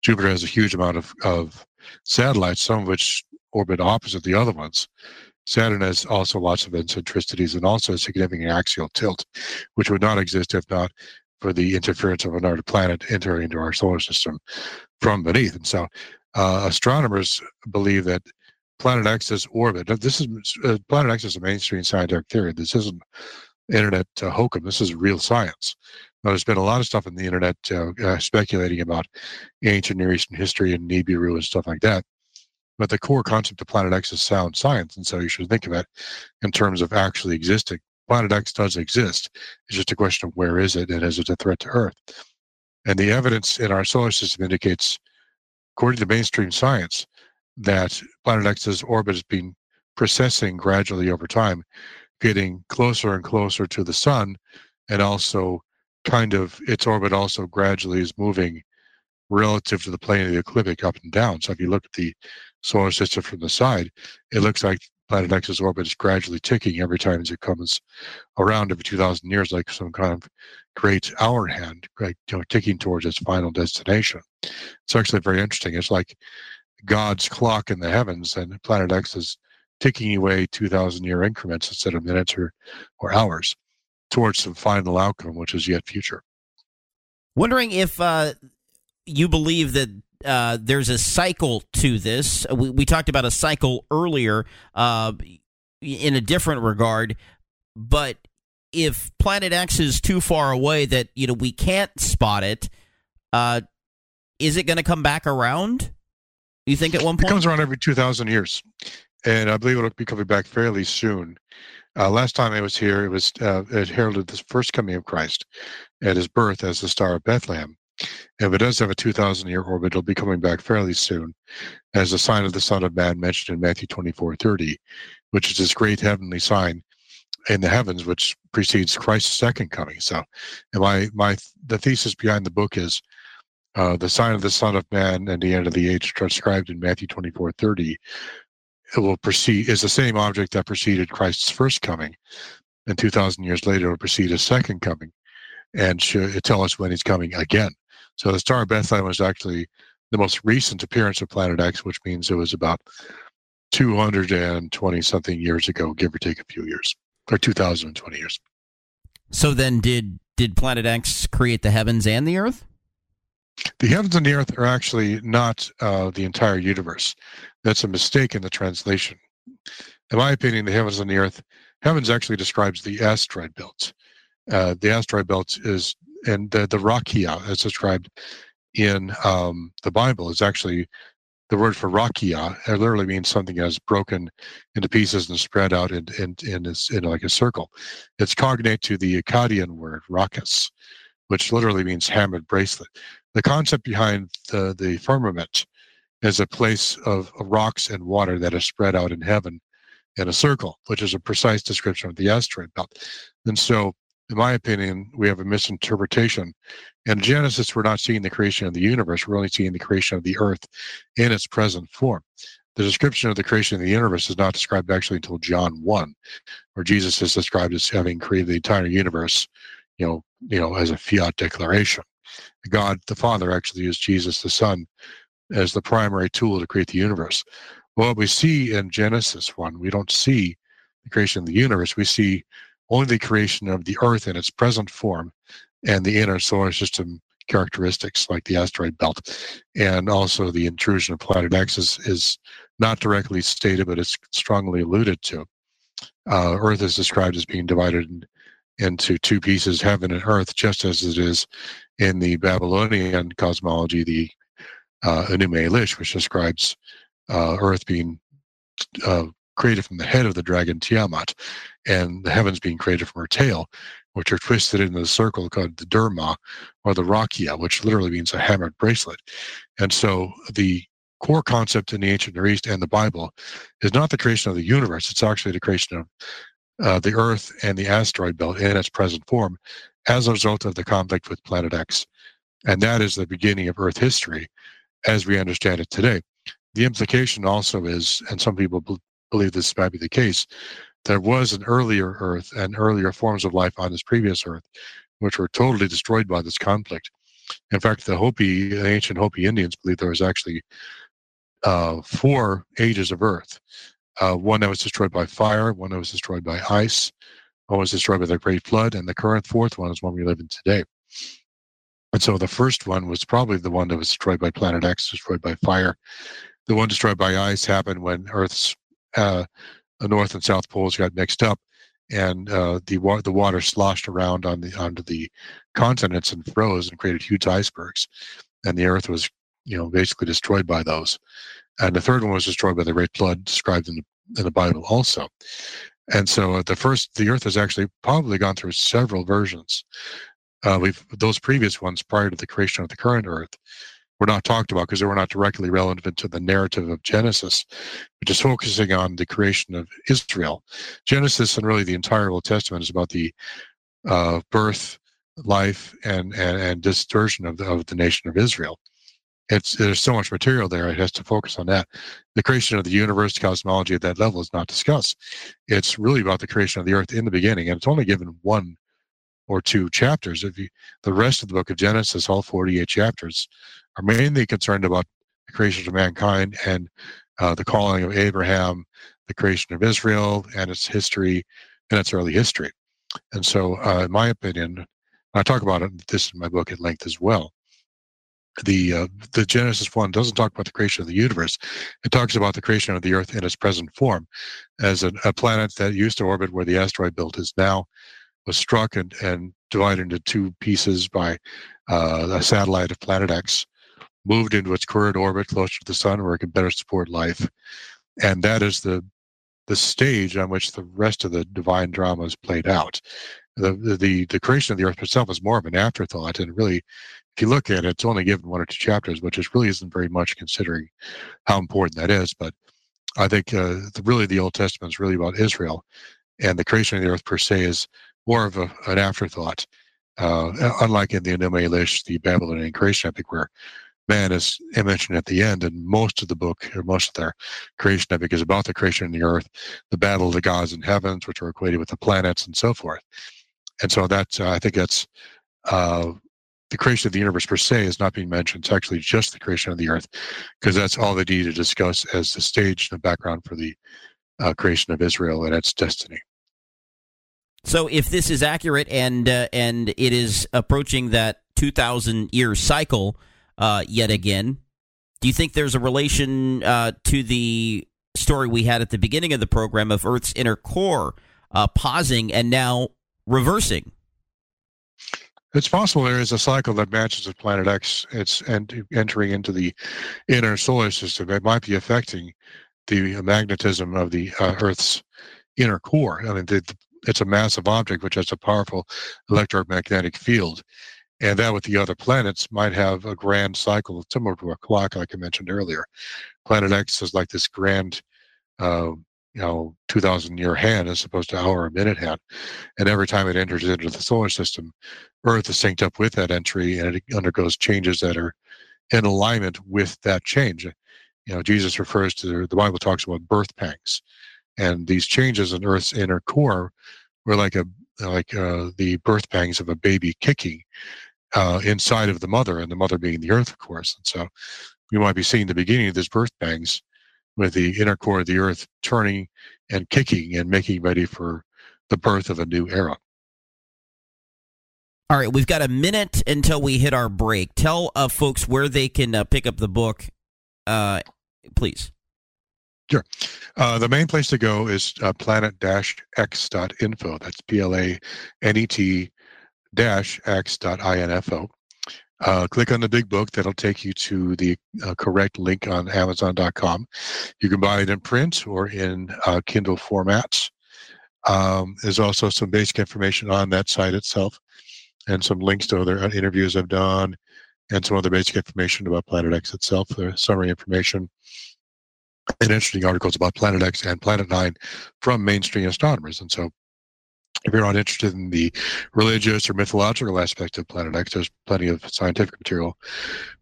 Jupiter has a huge amount of, of satellites some of which orbit opposite the other ones saturn has also lots of eccentricities and also a significant axial tilt which would not exist if not for the interference of another planet entering into our solar system from beneath and so uh, astronomers believe that Planet X's orbit. This is uh, Planet X is a mainstream scientific theory. This isn't internet uh, hokum. This is real science. Now, there's been a lot of stuff in the internet uh, uh, speculating about ancient Near Eastern history and Nibiru and stuff like that. But the core concept of Planet X is sound science, and so you should think of it in terms of actually existing. Planet X does exist. It's just a question of where is it and is it a threat to Earth? And the evidence in our solar system indicates according to mainstream science, that Planet X's orbit has been precessing gradually over time, getting closer and closer to the sun, and also kind of its orbit also gradually is moving relative to the plane of the ecliptic up and down. So if you look at the solar system from the side, it looks like Planet X's orbit is gradually ticking every time as it comes around every 2,000 years, like some kind of great hour hand, like, you know, ticking towards its final destination. It's actually very interesting. It's like God's clock in the heavens, and Planet X is ticking away 2,000 year increments instead of minutes or, or hours towards some final outcome, which is yet future.
Wondering if uh, you believe that uh, there's a cycle to this. We, we, talked about a cycle earlier uh, in a different regard, but if Planet X is too far away that you know we can't spot it, uh, is it going to come back around? You think at one point
it comes around every two thousand years, and I believe it'll be coming back fairly soon. Uh, last time I was here, it was uh, it heralded the first coming of Christ at his birth as the Star of Bethlehem. If it does have a 2,000 year orbit, it'll be coming back fairly soon as a sign of the Son of Man mentioned in Matthew 24 30, which is this great heavenly sign in the heavens, which precedes Christ's second coming. So, my my the thesis behind the book is uh, the sign of the Son of Man and the end of the age described in Matthew twenty four thirty. It will proceed is the same object that preceded Christ's first coming, and two thousand years later will precede his second coming, and tell us when he's coming again. So the Star of Bethlehem was actually the most recent appearance of Planet X, which means it was about 220 something years ago, give or take a few years or 2020 years.
So then, did did Planet X create the heavens and the Earth?
The heavens and the Earth are actually not uh, the entire universe. That's a mistake in the translation. In my opinion, the heavens and the Earth, heavens actually describes the asteroid belt. Uh, the asteroid belt is, and the, the Rakia, as described in um, the Bible, is actually the word for rakia it literally means something that is broken into pieces and spread out in in in, a, in like a circle. It's cognate to the Akkadian word rakas, which literally means hammered bracelet. The concept behind the the firmament is a place of rocks and water that is spread out in heaven in a circle, which is a precise description of the asteroid belt. And so in my opinion, we have a misinterpretation. In Genesis, we're not seeing the creation of the universe, we're only seeing the creation of the earth in its present form. The description of the creation of the universe is not described actually until John 1, where Jesus is described as having created the entire universe, you know, you know, as a fiat declaration. God the Father actually used Jesus the Son as the primary tool to create the universe. What we see in Genesis 1, we don't see the creation of the universe. We see only the creation of the Earth in its present form and the inner solar system characteristics like the asteroid belt. And also the intrusion of planet x is, is not directly stated but it's strongly alluded to. Uh, earth is described as being divided in, into two pieces, heaven and earth, just as it is in the Babylonian cosmology, the uh, Enuma Elish, which describes uh, earth being uh, created from the head of the dragon Tiamat, and the heavens being created from her tail, which are twisted into the circle called the Derma or the Rakia, which literally means a hammered bracelet. And so the core concept in the ancient Near East and the Bible is not the creation of the universe, it's actually the creation of uh, the Earth and the asteroid belt in its present form as a result of the conflict with Planet X. And that is the beginning of Earth history as we understand it today. The implication also is, and some people believe this might be the case, there was an earlier Earth and earlier forms of life on this previous Earth, which were totally destroyed by this conflict. In fact, the Hopi, the ancient Hopi Indians believe there was actually uh, four ages of Earth. Uh, one that was destroyed by fire, one that was destroyed by ice, one was destroyed by the Great Flood, and the current fourth one is one we live in today. And so the first one was probably the one that was destroyed by Planet X, destroyed by fire. The one destroyed by ice happened when Earth's uh, the North and South poles got mixed up, and uh, the wa- the water sloshed around on the onto the continents and froze and created huge icebergs, and the Earth was you know basically destroyed by those. And the third one was destroyed by the Great Flood, described in the, in the Bible also. And so uh, the first, the Earth has actually probably gone through several versions. Uh, we've those previous ones prior to the creation of the current Earth were not talked about because they were not directly relevant to the narrative of Genesis, which is focusing on the creation of Israel. Genesis and really the entire Old Testament is about the uh, birth, life, and and, and distortion of the, of the nation of Israel. It's there's so much material there; it has to focus on that. The creation of the universe, cosmology at that level is not discussed. It's really about the creation of the earth in the beginning, and it's only given one or two chapters. If you, the rest of the book of Genesis, all 48 chapters, are mainly concerned about the creation of mankind and uh, the calling of Abraham, the creation of Israel, and its history and its early history. And so, uh, in my opinion, I talk about it, this in my book at length as well. The uh, the Genesis one doesn't talk about the creation of the universe. It talks about the creation of the Earth in its present form, as a, a planet that used to orbit where the asteroid belt is now, was struck and, and divided into two pieces by uh, a satellite of Planet X, moved into its current orbit closer to the sun where it can better support life. And that is the the stage on which the rest of the divine drama is played out. The, the the creation of the earth itself is more of an afterthought, and really, if you look at it, it's only given one or two chapters, which is really isn't very much considering how important that is. But I think uh, the, really the Old Testament is really about Israel, and the creation of the earth per se is more of a, an afterthought. Uh, unlike in the Enuma Elish, the Babylonian creation epic, where man is mentioned at the end, and most of the book, or most of their creation epic, is about the creation of the earth, the battle of the gods and heavens, which are equated with the planets, and so forth. And so that uh, I think that's uh, the creation of the universe per se is not being mentioned. It's actually just the creation of the earth, because that's all they need to discuss as the stage and the background for the uh, creation of Israel and its destiny.
So, if this is accurate and uh, and it is approaching that two thousand year cycle uh, yet again, do you think there's a relation uh, to the story we had at the beginning of the program of Earth's inner core uh, pausing and now reversing?
It's possible there is a cycle that matches with Planet X. It's and entering into the inner solar system. It might be affecting the magnetism of the uh, Earth's inner core. I mean, the, it's a massive object which has a powerful electromagnetic field. And that with the other planets might have a grand cycle similar to a clock, like I mentioned earlier. Planet X is like this grand, uh, you know, 2,000 year hand as opposed to hour or minute hand. And every time it enters into the solar system, Earth is synced up with that entry and it undergoes changes that are in alignment with that change. You know, Jesus refers to the Bible talks about birth pangs and these changes in Earth's inner core were like a like uh, the birth pangs of a baby kicking uh, inside of the mother, and the mother being the Earth, of course. And so we might be seeing the beginning of this birth pangs with the inner core of the Earth turning and kicking and making ready for the birth of a new era.
All right, we've got a minute until we hit our break. Tell uh, folks where they can uh, pick up the book, uh, please.
Sure. Uh, the main place to go is uh, planet-x.info. That's P-L-A-N-E-T dash x.info. Uh, click on the big book. That'll take you to the uh, correct link on Amazon.com. You can buy it in print or in uh, Kindle formats. Um, there's also some basic information on that site itself and some links to other uh, interviews I've done and some other basic information about Planet X itself, the summary information, and interesting articles about Planet X and Planet Nine from mainstream astronomers. And so if you're not interested in the religious or mythological aspect of Planet X, there's plenty of scientific material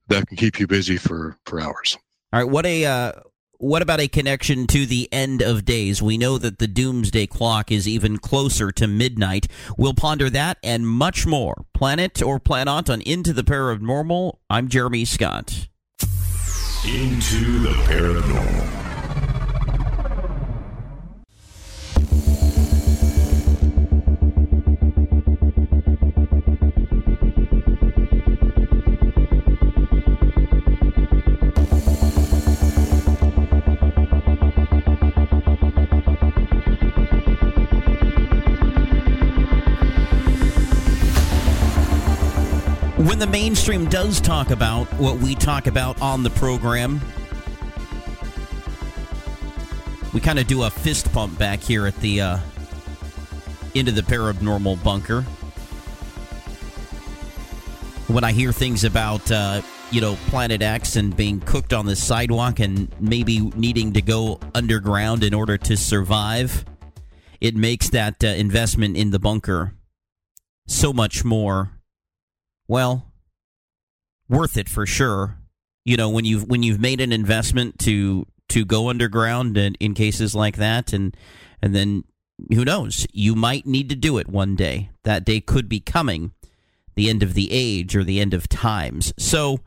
that can keep you busy for, for hours.
All right, what a uh, what about a connection to the end of days? We know that the doomsday clock is even closer to midnight. We'll ponder that and much more. Planet or Planot on Into the Paranormal. I'm Jeremy Scott.
Into the Paranormal.
The mainstream does talk about what we talk about on the program, we kind of do a fist pump back here at the uh, of the paranormal bunker. When I hear things about uh, you know Planet X and being cooked on the sidewalk and maybe needing to go underground in order to survive, it makes that uh, investment in the bunker so much more well, worth it for sure. You know, when you've when you've made an investment to to go underground and in cases like that and and then who knows, you might need to do it one day. That day could be coming, the end of the age or the end of times. So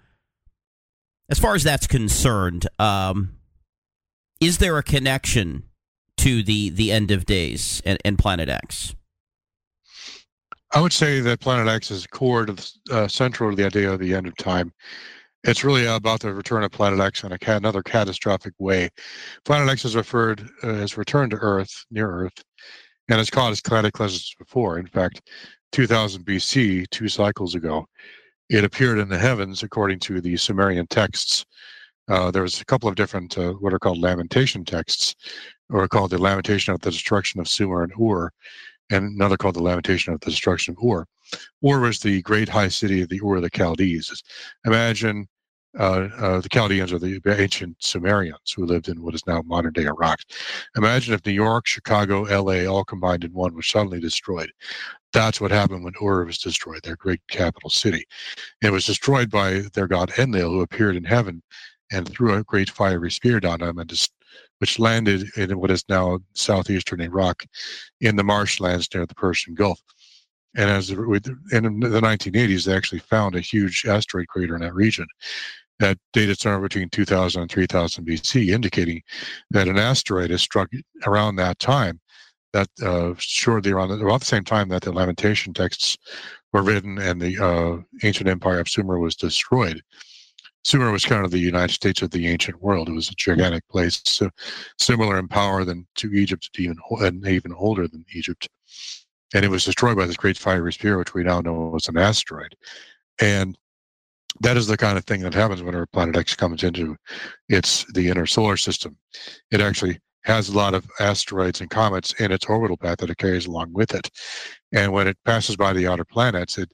as far as that's concerned, um, is there a connection to the the end of days and, and Planet X?
I would say that Planet X is core to the, uh, central to the idea of the end of time. It's really about the return of Planet X in ca- another catastrophic way. Planet X is referred uh, as returned to Earth, near Earth, and it's called as cataclysms before. In fact, 2000 BC, two cycles ago, it appeared in the heavens according to the Sumerian texts. Uh, there was a couple of different uh, what are called lamentation texts, or called the lamentation of the destruction of Sumer and Ur, and another called the Lamentation of the Destruction of Ur. Ur was the great high city of the Ur of the Chaldees. Imagine uh, uh, the Chaldeans are the ancient Sumerians who lived in what is now modern day Iraq. Imagine if New York, Chicago, LA all combined in one was suddenly destroyed. That's what happened when Ur was destroyed, their great capital city. It was destroyed by their god Enlil, who appeared in heaven and threw a great fiery spear down on them and just which landed in what is now southeastern Iraq in the marshlands near the Persian Gulf. And as in the 1980s, they actually found a huge asteroid crater in that region that dated somewhere between 2000 and 3000 BC, indicating that an asteroid has struck around that time. That uh, shortly around about the same time that the Lamentation texts were written and the uh, ancient empire of Sumer was destroyed. Sumer was kind of the United States of the ancient world. It was a gigantic place, so similar in power than to Egypt, even and even older than Egypt. And it was destroyed by this great fiery spear, which we now know was an asteroid. And that is the kind of thing that happens whenever a Planet X comes into its the inner solar system. It actually has a lot of asteroids and comets in its orbital path that it carries along with it. And when it passes by the outer planets, it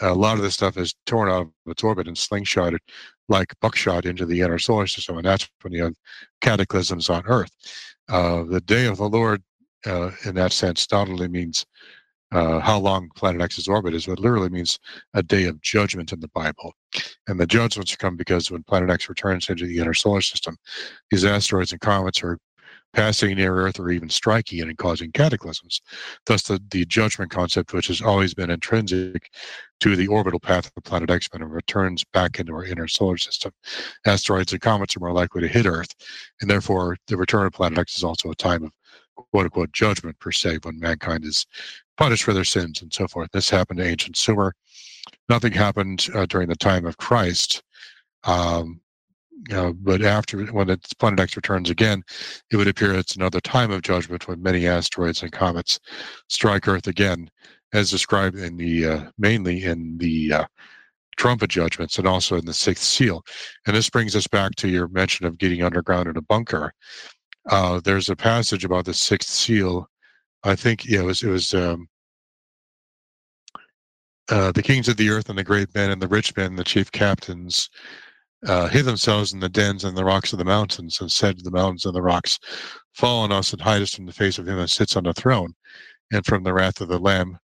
a lot of this stuff is torn out of its orbit and slingshotted like buckshot into the inner solar system, and that's when you have cataclysms on Earth. Uh, the day of the Lord, uh, in that sense, not means uh, how long Planet X's orbit is, but literally means a day of judgment in the Bible. And the judgments come because when Planet X returns into the inner solar system, these asteroids and comets are passing near Earth or even striking it and causing cataclysms. Thus, the, the judgment concept, which has always been intrinsic to the orbital path of the planet X when it returns back into our inner solar system. Asteroids and comets are more likely to hit Earth, and therefore the return of planet X is also a time of quote unquote judgment per se when mankind is punished for their sins and so forth. This happened to ancient Sumer. Nothing happened uh, during the time of Christ. Um, Uh, but after, when the Planet X returns again, it would appear it's another time of judgment when many asteroids and comets strike Earth again, as described in the uh, mainly in the uh, trumpet judgments and also in the sixth seal. And this brings us back to your mention of getting underground in a bunker. Uh, there's a passage about the sixth seal. I think yeah, it was it was um, uh, the kings of the earth and the great men and the rich men, the chief captains, uh, hid themselves in the dens and the rocks of the mountains and said to the mountains and the rocks, Fall on us and hide us from the face of him that sits on the throne and from the wrath of the Lamb.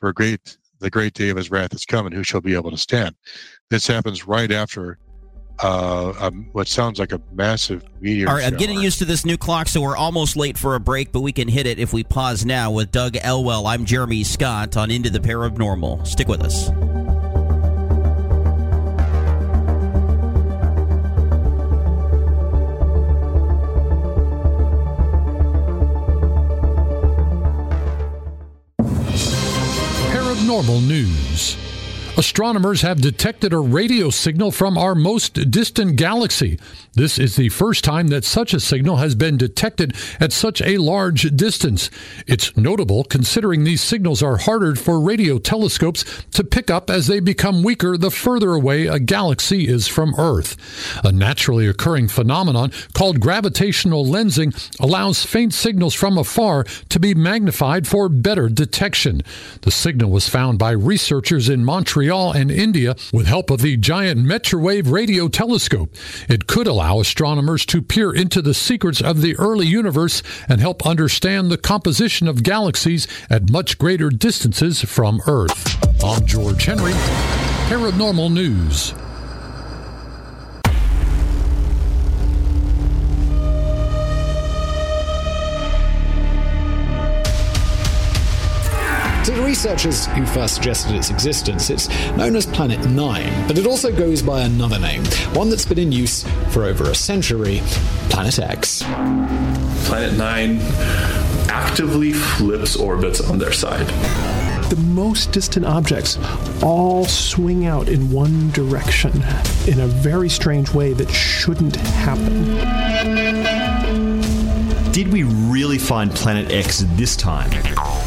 For great the great day of his wrath is come, and Who shall be able to stand? This happens right after uh, um, what sounds like a massive meteor.
All right, I'm getting used to this new clock, so we're almost late for a break, but we can hit it if we pause now with Doug Elwell. I'm Jeremy Scott on Into the Paranormal. Stick with us.
Paranormal news. Astronomers have detected a radio signal from our most distant galaxy. This is the first time that such a signal has been detected at such a large distance. It's notable considering these signals are harder for radio telescopes to pick up as they become weaker the further away a galaxy is from Earth. A naturally occurring phenomenon called gravitational lensing allows faint signals from afar to be magnified for better detection. The signal was found by researchers in Montreal and India with help of the giant Metrewave radio telescope. It could allow astronomers to peer into the secrets of the early universe and help understand the composition of galaxies at much greater distances from Earth. I'm George Henry, Paranormal News.
To the researchers who first suggested its existence, it's known as Planet 9, but it also goes by another name, one that's been in use for over a century Planet X.
Planet 9 actively flips orbits on their side.
The most distant objects all swing out in one direction in a very strange way that shouldn't happen.
Did we really find Planet X this time?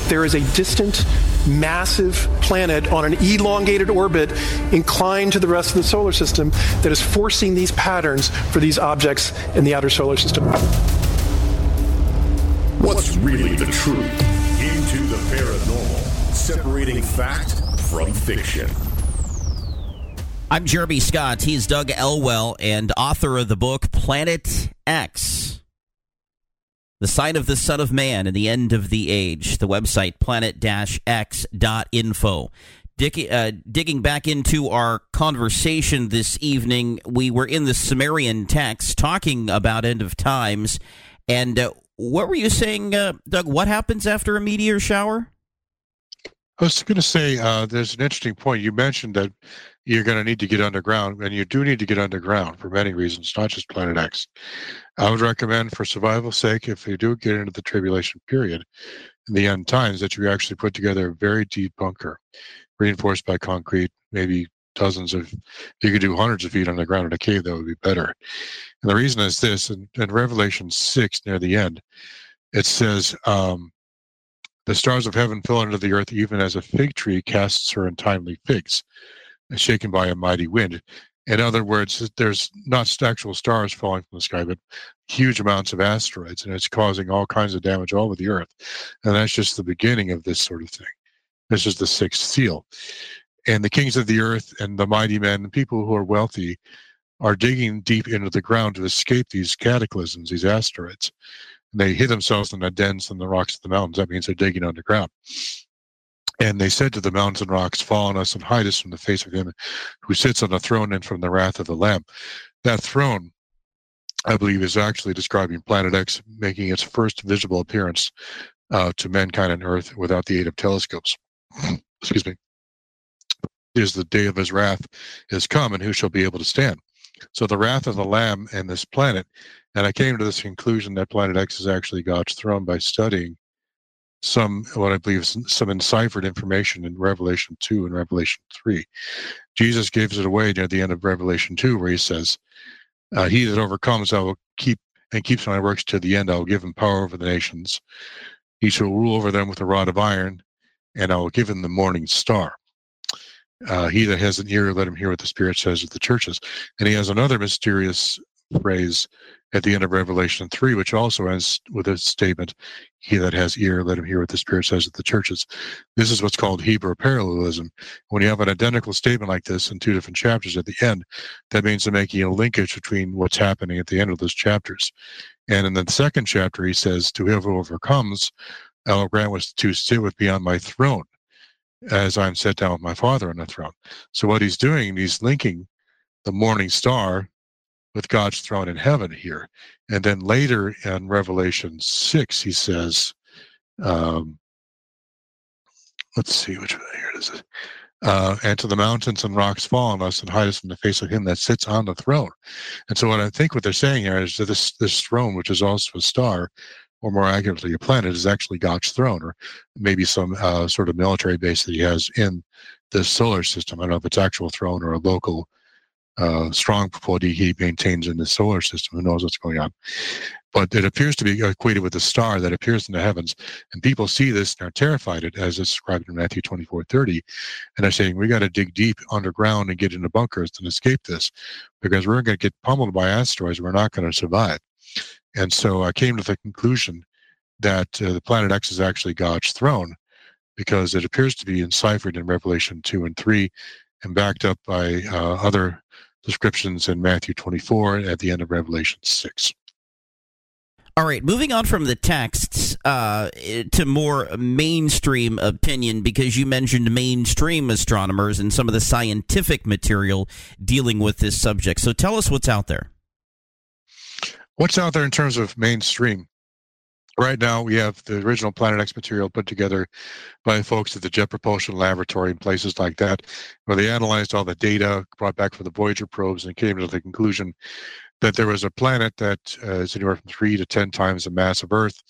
There is a distant, massive planet on an elongated orbit inclined to the rest of the solar system that is forcing these patterns for these objects in the outer solar system.
What's really the truth? Into the paranormal, separating fact from fiction.
I'm Jeremy Scott. He's Doug Elwell and author of the book Planet X. The Sign of the Son of Man and the End of the Age. The website planet-x.info. Dick, uh, digging back into our conversation this evening, we were in the Sumerian text talking about end of times. And uh, what were you saying, uh, Doug? What happens after a meteor shower?
I was going to say uh, there's an interesting point. You mentioned that you're going to need to get underground, and you do need to get underground for many reasons, not just Planet X. I would recommend, for survival's sake, if you do get into the tribulation period in the end times, that you actually put together a very deep bunker, reinforced by concrete, maybe dozens of, you could do hundreds of feet underground in a cave, that would be better. And the reason is this in, in Revelation 6, near the end, it says, um, the stars of heaven fell into the earth, even as a fig tree casts her untimely figs, shaken by a mighty wind. In other words, there's not actual stars falling from the sky, but huge amounts of asteroids, and it's causing all kinds of damage all over the earth. And that's just the beginning of this sort of thing. This is the sixth seal. And the kings of the earth and the mighty men, the people who are wealthy, are digging deep into the ground to escape these cataclysms, these asteroids. And they hid themselves in the dens and the rocks of the mountains. That means they're digging underground. And they said to the mountains and rocks, Fall on us and hide us from the face of him who sits on the throne and from the wrath of the Lamb. That throne, I believe, is actually describing Planet X making its first visible appearance uh, to mankind on Earth without the aid of telescopes. Excuse me. Is the day of his wrath is come, and who shall be able to stand? So the wrath of the Lamb and this planet, and I came to this conclusion that Planet X is actually God's throne by studying some what I believe is some enciphered information in Revelation 2 and Revelation 3. Jesus gives it away near the end of Revelation 2 where he says, Uh, he that overcomes, I will keep and keeps my works to the end. I will give him power over the nations. He shall rule over them with a rod of iron, and I will give him the morning star. Uh, he that has an ear, let him hear what the Spirit says of the churches. And he has another mysterious phrase at the end of Revelation 3, which also ends with a statement He that has ear, let him hear what the Spirit says of the churches. This is what's called Hebrew parallelism. When you have an identical statement like this in two different chapters at the end, that means they're making a linkage between what's happening at the end of those chapters. And in the second chapter, he says, To whoever overcomes, I will grant was to sit with me on my throne as I'm set down with my Father on the throne. So what he's doing, he's linking the morning star with God's throne in heaven here. And then later in Revelation 6, he says, um, let's see, which here it is. Uh, and to the mountains and rocks fall on us and hide us from the face of him that sits on the throne. And so what I think what they're saying here is that this, this throne, which is also a star, or more accurately, a planet, is actually God's throne, or maybe some uh, sort of military base that he has in the solar system. I don't know if it's actual throne or a local uh, strong body he maintains in the solar system. Who knows what's going on? But it appears to be equated with a star that appears in the heavens, and people see this and are terrified it, as it's described in Matthew 24, 30. And they're saying, we got to dig deep underground and get into bunkers and escape this, because we're going to get pummeled by asteroids. We're not going to survive. And so I came to the conclusion that uh, the planet X is actually God's throne because it appears to be enciphered in Revelation 2 and 3 and backed up by uh, other descriptions in Matthew 24 and at the end of Revelation 6.
All right, moving on from the texts uh, to more mainstream opinion, because you mentioned mainstream astronomers and some of the scientific material dealing with this subject. So tell us what's out there.
What's out there in terms of mainstream? Right now, we have the original Planet X material put together by folks at the Jet Propulsion Laboratory and places like that, where they analyzed all the data brought back from the Voyager probes and came to the conclusion that there was a planet that uh, is anywhere from three to ten times the mass of Earth,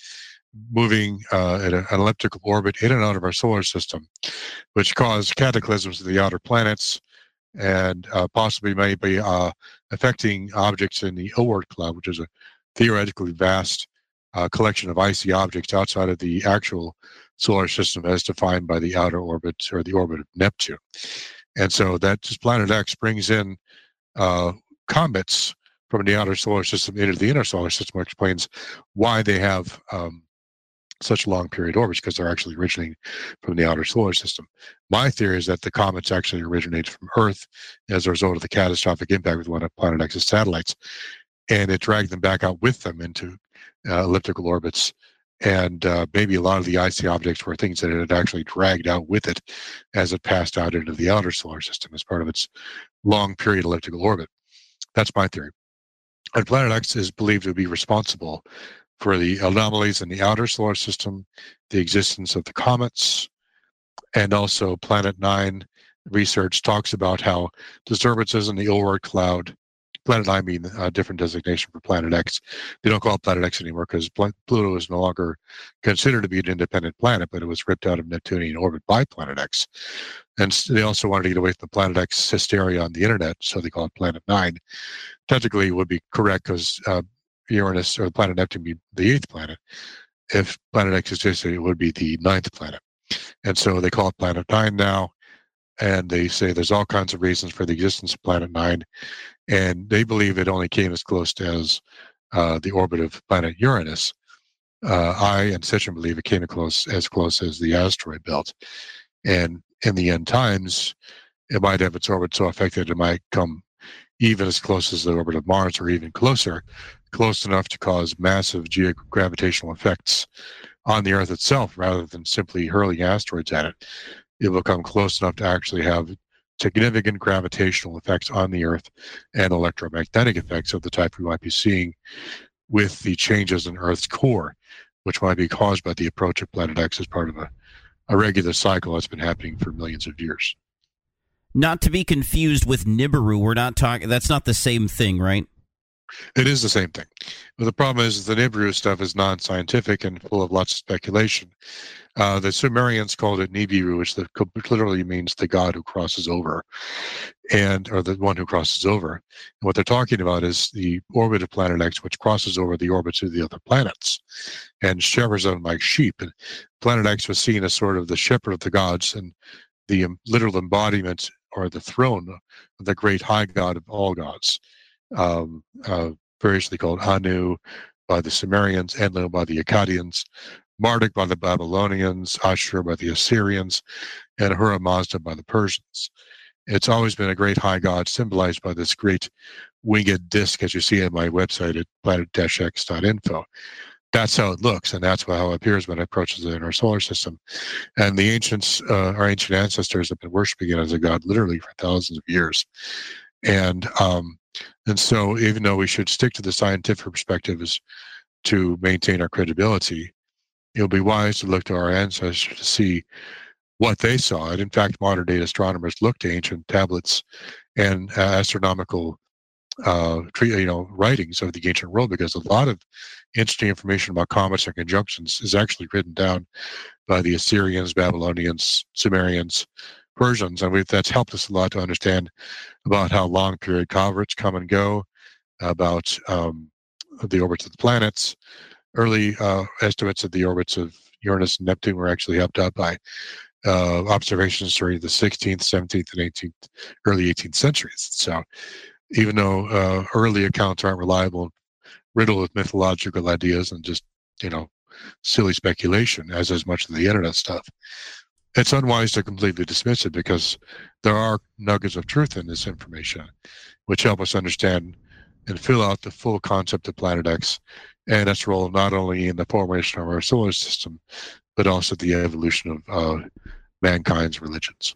moving uh, at an elliptical orbit in and out of our solar system, which caused cataclysms of the outer planets and uh, possibly maybe uh, affecting objects in the Oort cloud, which is a theoretically vast uh, collection of icy objects outside of the actual solar system as defined by the outer orbit or the orbit of Neptune. And so that just planet X brings in uh, comets from the outer solar system into the inner solar system, which explains why they have um, such long period orbits because they're actually originating from the outer solar system. My theory is that the comets actually originated from Earth as a result of the catastrophic impact with one of Planet X's satellites, and it dragged them back out with them into uh, elliptical orbits. And uh, maybe a lot of the icy objects were things that it had actually dragged out with it as it passed out into the outer solar system as part of its long period elliptical orbit. That's my theory. And Planet X is believed to be responsible for the anomalies in the outer solar system, the existence of the comets, and also Planet Nine research talks about how disturbances in the Oort cloud, Planet Nine being a different designation for Planet X, they don't call it Planet X anymore because Pluto is no longer considered to be an independent planet, but it was ripped out of Neptunian orbit by Planet X. And they also wanted to get away from the Planet X hysteria on the internet, so they call it Planet Nine. Technically, it would be correct because uh, Uranus or the planet Neptune be the eighth planet. If planet X existed, it would be the ninth planet. And so they call it Planet Nine now. And they say there's all kinds of reasons for the existence of Planet Nine. And they believe it only came as close as uh, the orbit of planet Uranus. Uh, I and Sitchin believe it came close as close as the asteroid belt. And in the end times, it might have its orbit so affected it might come even as close as the orbit of Mars or even closer, close enough to cause massive geogravitational effects on the Earth itself rather than simply hurling asteroids at it. It will come close enough to actually have significant gravitational effects on the Earth and electromagnetic effects of the type we might be seeing with the changes in Earth's core, which might be caused by the approach of Planet X as part of a, a regular cycle that's been happening for millions of years.
Not to be confused with Nibiru. We're not talking. That's not the same thing, right?
It is the same thing. But the problem is the Nibiru stuff is non-scientific and full of lots of speculation. Uh, the Sumerians called it Nibiru, which the, literally means the god who crosses over, and or the one who crosses over. And what they're talking about is the orbit of Planet X, which crosses over the orbits of the other planets, and shepherds them like sheep. And Planet X was seen as sort of the shepherd of the gods and the literal embodiment or the throne of the great high god of all gods um, uh, variously called Anu by the Sumerians, Enlil by the Akkadians, Marduk by the Babylonians, Ashur by the Assyrians, and Ahura Mazda by the Persians. It's always been a great high god symbolized by this great winged disc, as you see on my website at planet-x.info. That's how it looks, and that's how it appears when it approaches in our solar system. And the ancients, uh, our ancient ancestors, have been worshiping it as a god literally for thousands of years. And um, and so, even though we should stick to the scientific perspective is to maintain our credibility, it'll be wise to look to our ancestors to see what they saw. And in fact, modern day astronomers look to ancient tablets and uh, astronomical uh, you know, writings of the ancient world because a lot of interesting information about comets and conjunctions is actually written down by the Assyrians, Babylonians, Sumerians, Persians, and that's helped us a lot to understand about how long period comets come and go, about um, the orbits of the planets. Early uh, estimates of the orbits of Uranus and Neptune were actually helped out by uh, observations during the 16th, 17th, and 18th, early 18th centuries. So, even though uh, early accounts aren't reliable, riddled with mythological ideas and just you know silly speculation, as is much of the internet stuff, it's unwise to completely dismiss it because there are nuggets of truth in this information, which help us understand and fill out the full concept of Planet X and its role not only in the formation of our solar system, but also the evolution of uh, mankind's religions.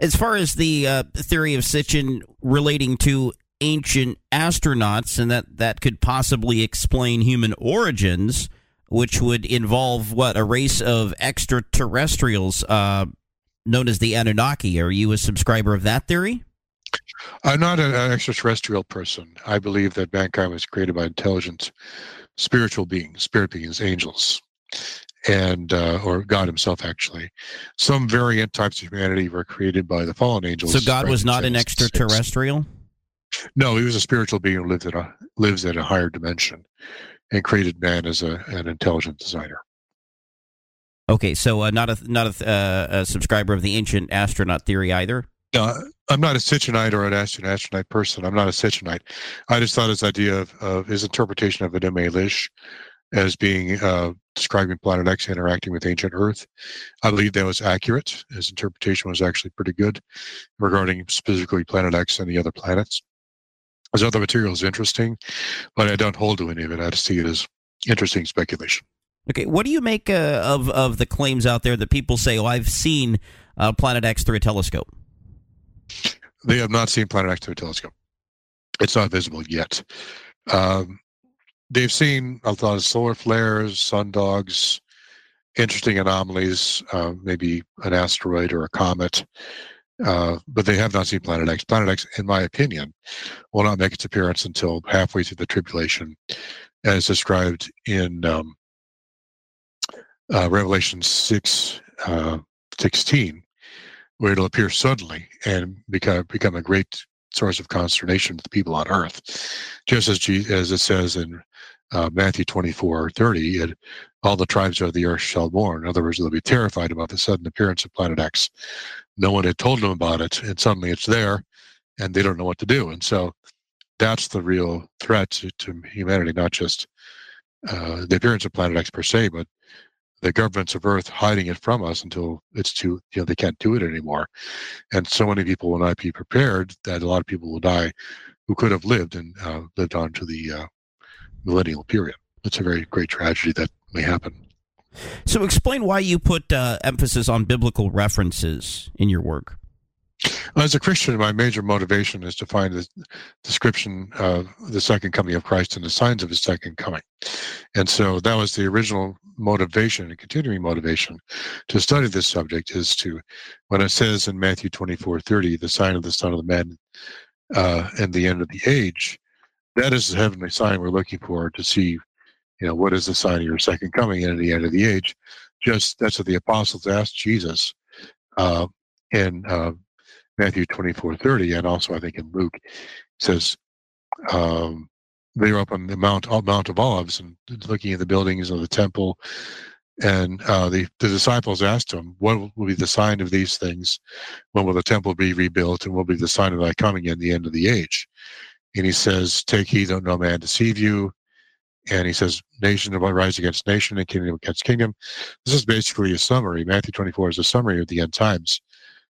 As far as the uh, theory of Sitchin relating to ancient astronauts, and that that could possibly explain human origins, which would involve what a race of extraterrestrials uh, known as the Anunnaki. Are you a subscriber of that theory?
I'm not an extraterrestrial person. I believe that mankind was created by intelligent, spiritual beings, spirit beings, angels, and uh, or God Himself. Actually, some variant types of humanity were created by the fallen angels.
So God was not an extraterrestrial.
No, he was a spiritual being who lived in a lives in a higher dimension and created man as a, an intelligent designer.
Okay, so uh, not a not a, uh, a, subscriber of the ancient astronaut theory either.
No, I'm not a Sitchinite or an astronaut, astronaut person. I'm not a Sitchinite. I just thought his idea of, of his interpretation of Enuma Elish as being uh, describing Planet X interacting with ancient Earth. I believe that was accurate. His interpretation was actually pretty good regarding specifically Planet X and the other planets. His other material is interesting, but I don't hold to any of it. I just see it as interesting speculation.
Okay, what do you make uh, of of the claims out there that people say, "Oh, I've seen uh, Planet X through a telescope"?
They have not seen Planet X through a telescope. It's not visible yet. Um, they've seen a lot of solar flares, sun dogs, interesting anomalies, uh, maybe an asteroid or a comet. Uh, but they have not seen Planet X. Planet X, in my opinion, will not make its appearance until halfway through the tribulation, as described in um, uh, Revelation 6, uh, 16, where it'll appear suddenly and become, become a great source of consternation to the people on earth. Just as, G- as it says in uh, Matthew 24, 30, it, all the tribes of the earth shall mourn. In other words, they'll be terrified about the sudden appearance of Planet X no one had told them about it and suddenly it's there and they don't know what to do. And so that's the real threat to, to humanity not just uh, the appearance of planet x per se but the governments of earth hiding it from us until it's too you know they can't do it anymore. And so many people will not be prepared that a lot of people will die who could have lived and uh, lived on to the uh, millennial period. It's a very great tragedy that may happen
so, explain why you put uh, emphasis on biblical references in your work.
As a Christian, my major motivation is to find the description of the second coming of Christ and the signs of his second coming. And so that was the original motivation and continuing motivation to study this subject is to, when it says in Matthew 24 30, the sign of the Son of the Man uh, and the end of the age, that is the heavenly sign we're looking for to see, you know, what is the sign of your second coming and at the end of the age. Just that's what the apostles asked Jesus uh, in uh, Matthew twenty four thirty, and also I think in Luke says um, they were up on the Mount Mount of Olives and looking at the buildings of the temple. And uh, the, the disciples asked him, What will be the sign of these things? When will the temple be rebuilt? And what will be the sign of thy coming in the end of the age? And he says, Take heed that no man deceive you. And he says, Nation will rise against nation and kingdom against kingdom. This is basically a summary. Matthew 24 is a summary of the end times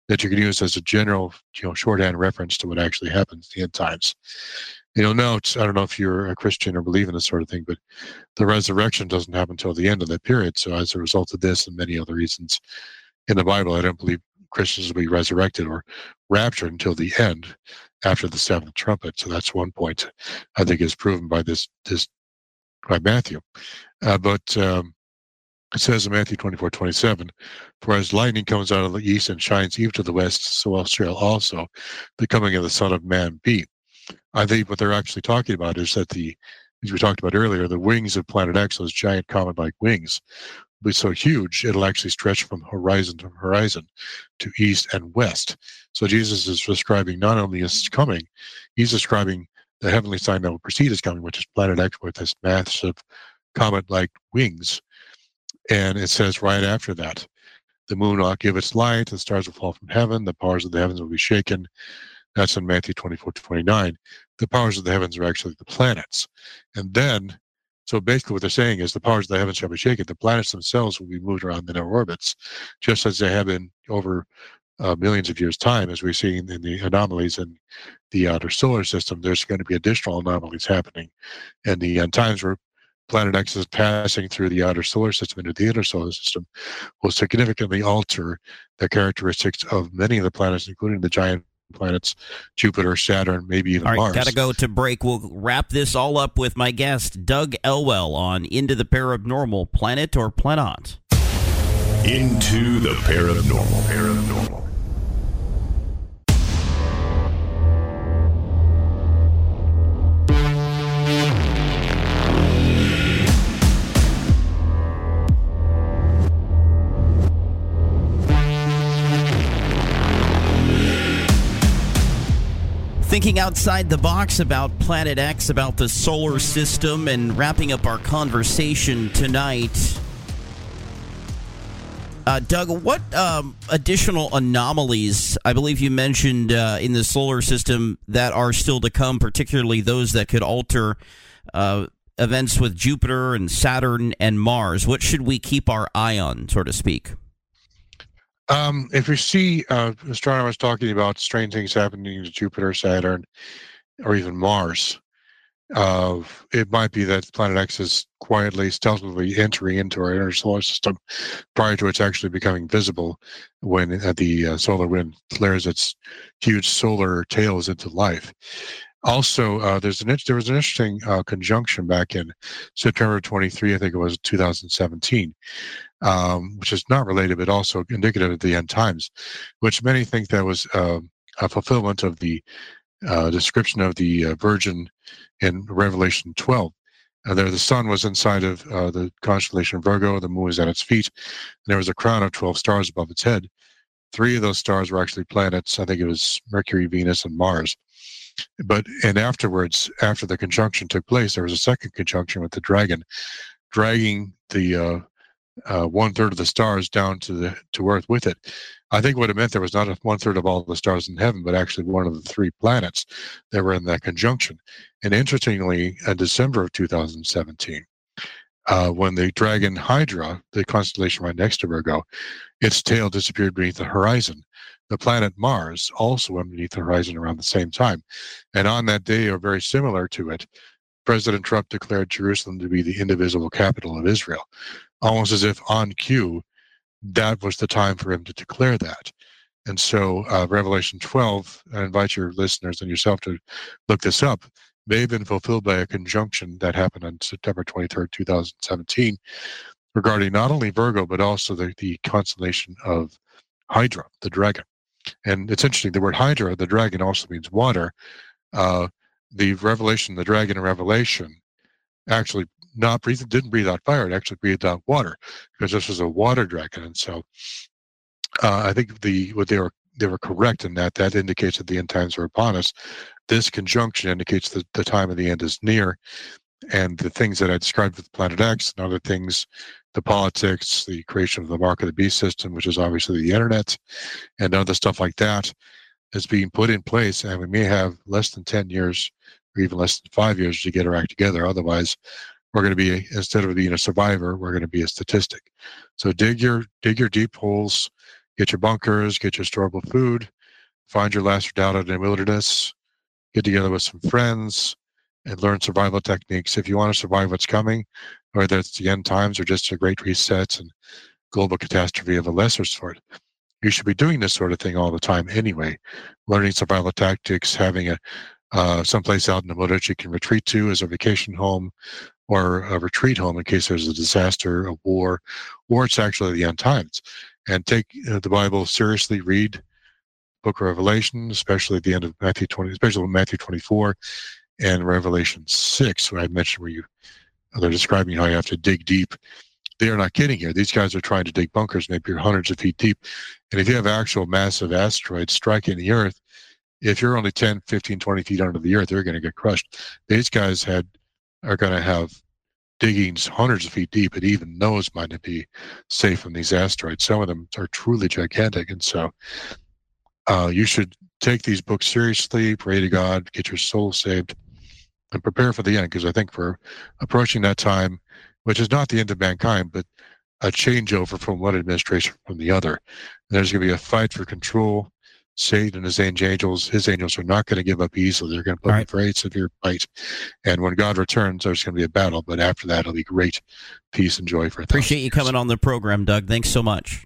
that you can use as a general, you know, shorthand reference to what actually happens in the end times you know, note, I don't know if you're a Christian or believe in this sort of thing, but the resurrection doesn't happen until the end of that period. So as a result of this and many other reasons in the Bible, I don't believe Christians will be resurrected or raptured until the end after the seventh trumpet. So that's one point I think is proven by this, this by Matthew. Uh, but um, it says in Matthew 24, 27, For as lightning comes out of the east and shines even to the west, so shall also the coming of the Son of Man be. I think what they're actually talking about is that the, as we talked about earlier, the wings of Planet X, those giant comet-like wings, will be so huge it'll actually stretch from horizon to horizon, to east and west. So Jesus is describing not only his coming, he's describing the heavenly sign that will precede his coming, which is Planet X with this massive comet-like wings. And it says right after that, the moon will give its light, the stars will fall from heaven, the powers of the heavens will be shaken, that's in Matthew 24 29. The powers of the heavens are actually the planets. And then, so basically what they're saying is the powers of the heavens shall be shaken. The planets themselves will be moved around in their orbits, just as they have been over uh, millions of years' time, as we've seen in the anomalies in the outer solar system. There's going to be additional anomalies happening. And the end times where planet X is passing through the outer solar system into the inner solar system will significantly alter the characteristics of many of the planets, including the giant planets, Jupiter, Saturn, maybe even
all right,
Mars.
Gotta go to break. We'll wrap this all up with my guest, Doug Elwell, on Into the Paranormal, Planet or Planot?
Into the Paranormal. Paranormal.
Thinking outside the box about Planet X, about the solar system, and wrapping up our conversation tonight. Uh, Doug, what um, additional anomalies, I believe you mentioned uh, in the solar system, that are still to come, particularly those that could alter uh, events with Jupiter and Saturn and Mars? What should we keep our eye on, so to speak?
Um, if we see uh, astronomers talking about strange things happening to Jupiter, Saturn, or even Mars, uh, it might be that Planet X is quietly, stealthily entering into our inner solar system prior to its actually becoming visible when uh, the uh, solar wind flares its huge solar tails into life. Also, uh, there's an there was an interesting uh, conjunction back in September 23, I think it was 2017, um, which is not related but also indicative of the end times, which many think that was uh, a fulfillment of the uh, description of the uh, Virgin in Revelation 12. Uh, there, the sun was inside of the constellation Virgo, the moon was at its feet, and there was a crown of 12 stars above its head. Three of those stars were actually planets. I think it was Mercury, Venus, and Mars but and afterwards, after the conjunction took place, there was a second conjunction with the dragon, dragging the uh, uh, one third of the stars down to the to Earth with it. I think what it meant there was not a one third of all the stars in heaven, but actually one of the three planets that were in that conjunction. And interestingly, in December of 2017, uh, when the dragon Hydra, the constellation right next to Virgo, its tail disappeared beneath the horizon the planet Mars also underneath the horizon around the same time. And on that day, or very similar to it, President Trump declared Jerusalem to be the indivisible capital of Israel, almost as if on cue, that was the time for him to declare that. And so, uh, Revelation 12, I invite your listeners and yourself to look this up, may have been fulfilled by a conjunction that happened on September 23rd, 2017, regarding not only Virgo, but also the, the constellation of Hydra, the dragon. And it's interesting, the word Hydra, the dragon, also means water. Uh, the revelation, the dragon in Revelation, actually not breathe, didn't breathe out fire. It actually breathed out water because this was a water dragon. And so uh, I think the what they were they were correct in that. That indicates that the end times are upon us. This conjunction indicates that the time of the end is near. And the things that I described with Planet X and other things, the politics, the creation of the mark of the beast system, which is obviously the internet, and other stuff like that, is being put in place. And we may have less than 10 years or even less than five years to get our act together. Otherwise, we're going to be instead of being a survivor, we're going to be a statistic. So dig your dig your deep holes, get your bunkers, get your storable food, find your last redoubt in the wilderness, get together with some friends, and learn survival techniques. If you want to survive what's coming, whether it's the end times or just a great resets and global catastrophe of a lesser sort, you should be doing this sort of thing all the time anyway. Learning survival tactics, having a uh, someplace out in the woods you can retreat to as a vacation home or a retreat home in case there's a disaster, a war, or it's actually the end times. And take uh, the Bible seriously. Read Book of Revelation, especially at the end of Matthew 20, especially Matthew 24 and Revelation 6, where I mentioned where you they're describing how you have to dig deep. They are not kidding here. These guys are trying to dig bunkers, maybe hundreds of feet deep. And if you have actual massive asteroids striking the Earth, if you're only 10, 15, 20 feet under the Earth, they're going to get crushed. These guys had are going to have diggings hundreds of feet deep, and even those might not be safe from these asteroids. Some of them are truly gigantic, and so uh, you should take these books seriously. Pray to God, get your soul saved, and prepare for the end. Because I think we're approaching that time, which is not the end of mankind, but a changeover from one administration from the other. And there's going to be a fight for control. Satan and his angels, his angels are not going to give up easily. They're going to put right. a very severe fight. And when God returns, there's going to be a battle. But after that, it'll be great peace and joy for.
Appreciate you coming on the program, Doug. Thanks so much.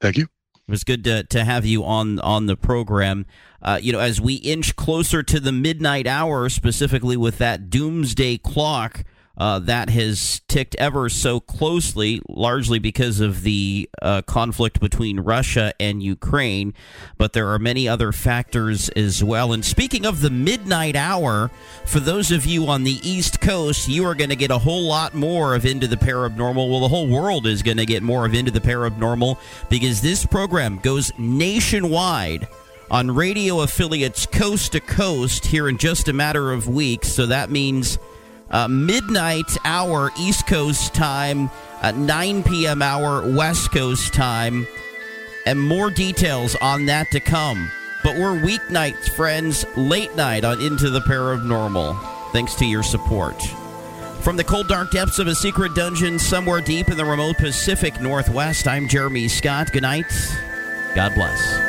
Thank you.
It was good to, to have you on on the program. Uh, you know, as we inch closer to the midnight hour, specifically with that doomsday clock uh, that has ticked ever so closely, largely because of the uh, conflict between Russia and Ukraine. But there are many other factors as well. And speaking of the midnight hour, for those of you on the East Coast, you are going to get a whole lot more of Into the Parabnormal. Well, the whole world is going to get more of Into the Parabnormal because this program goes nationwide on radio affiliates coast to coast here in just a matter of weeks. So that means uh, midnight hour East Coast time, uh, 9 p.m. hour West Coast time, and more details on that to come. But we're weeknights, friends, late night on Into the Paranormal, thanks to your support. From the cold, dark depths of a secret dungeon somewhere deep in the remote Pacific Northwest, I'm Jeremy Scott. Good night. God bless.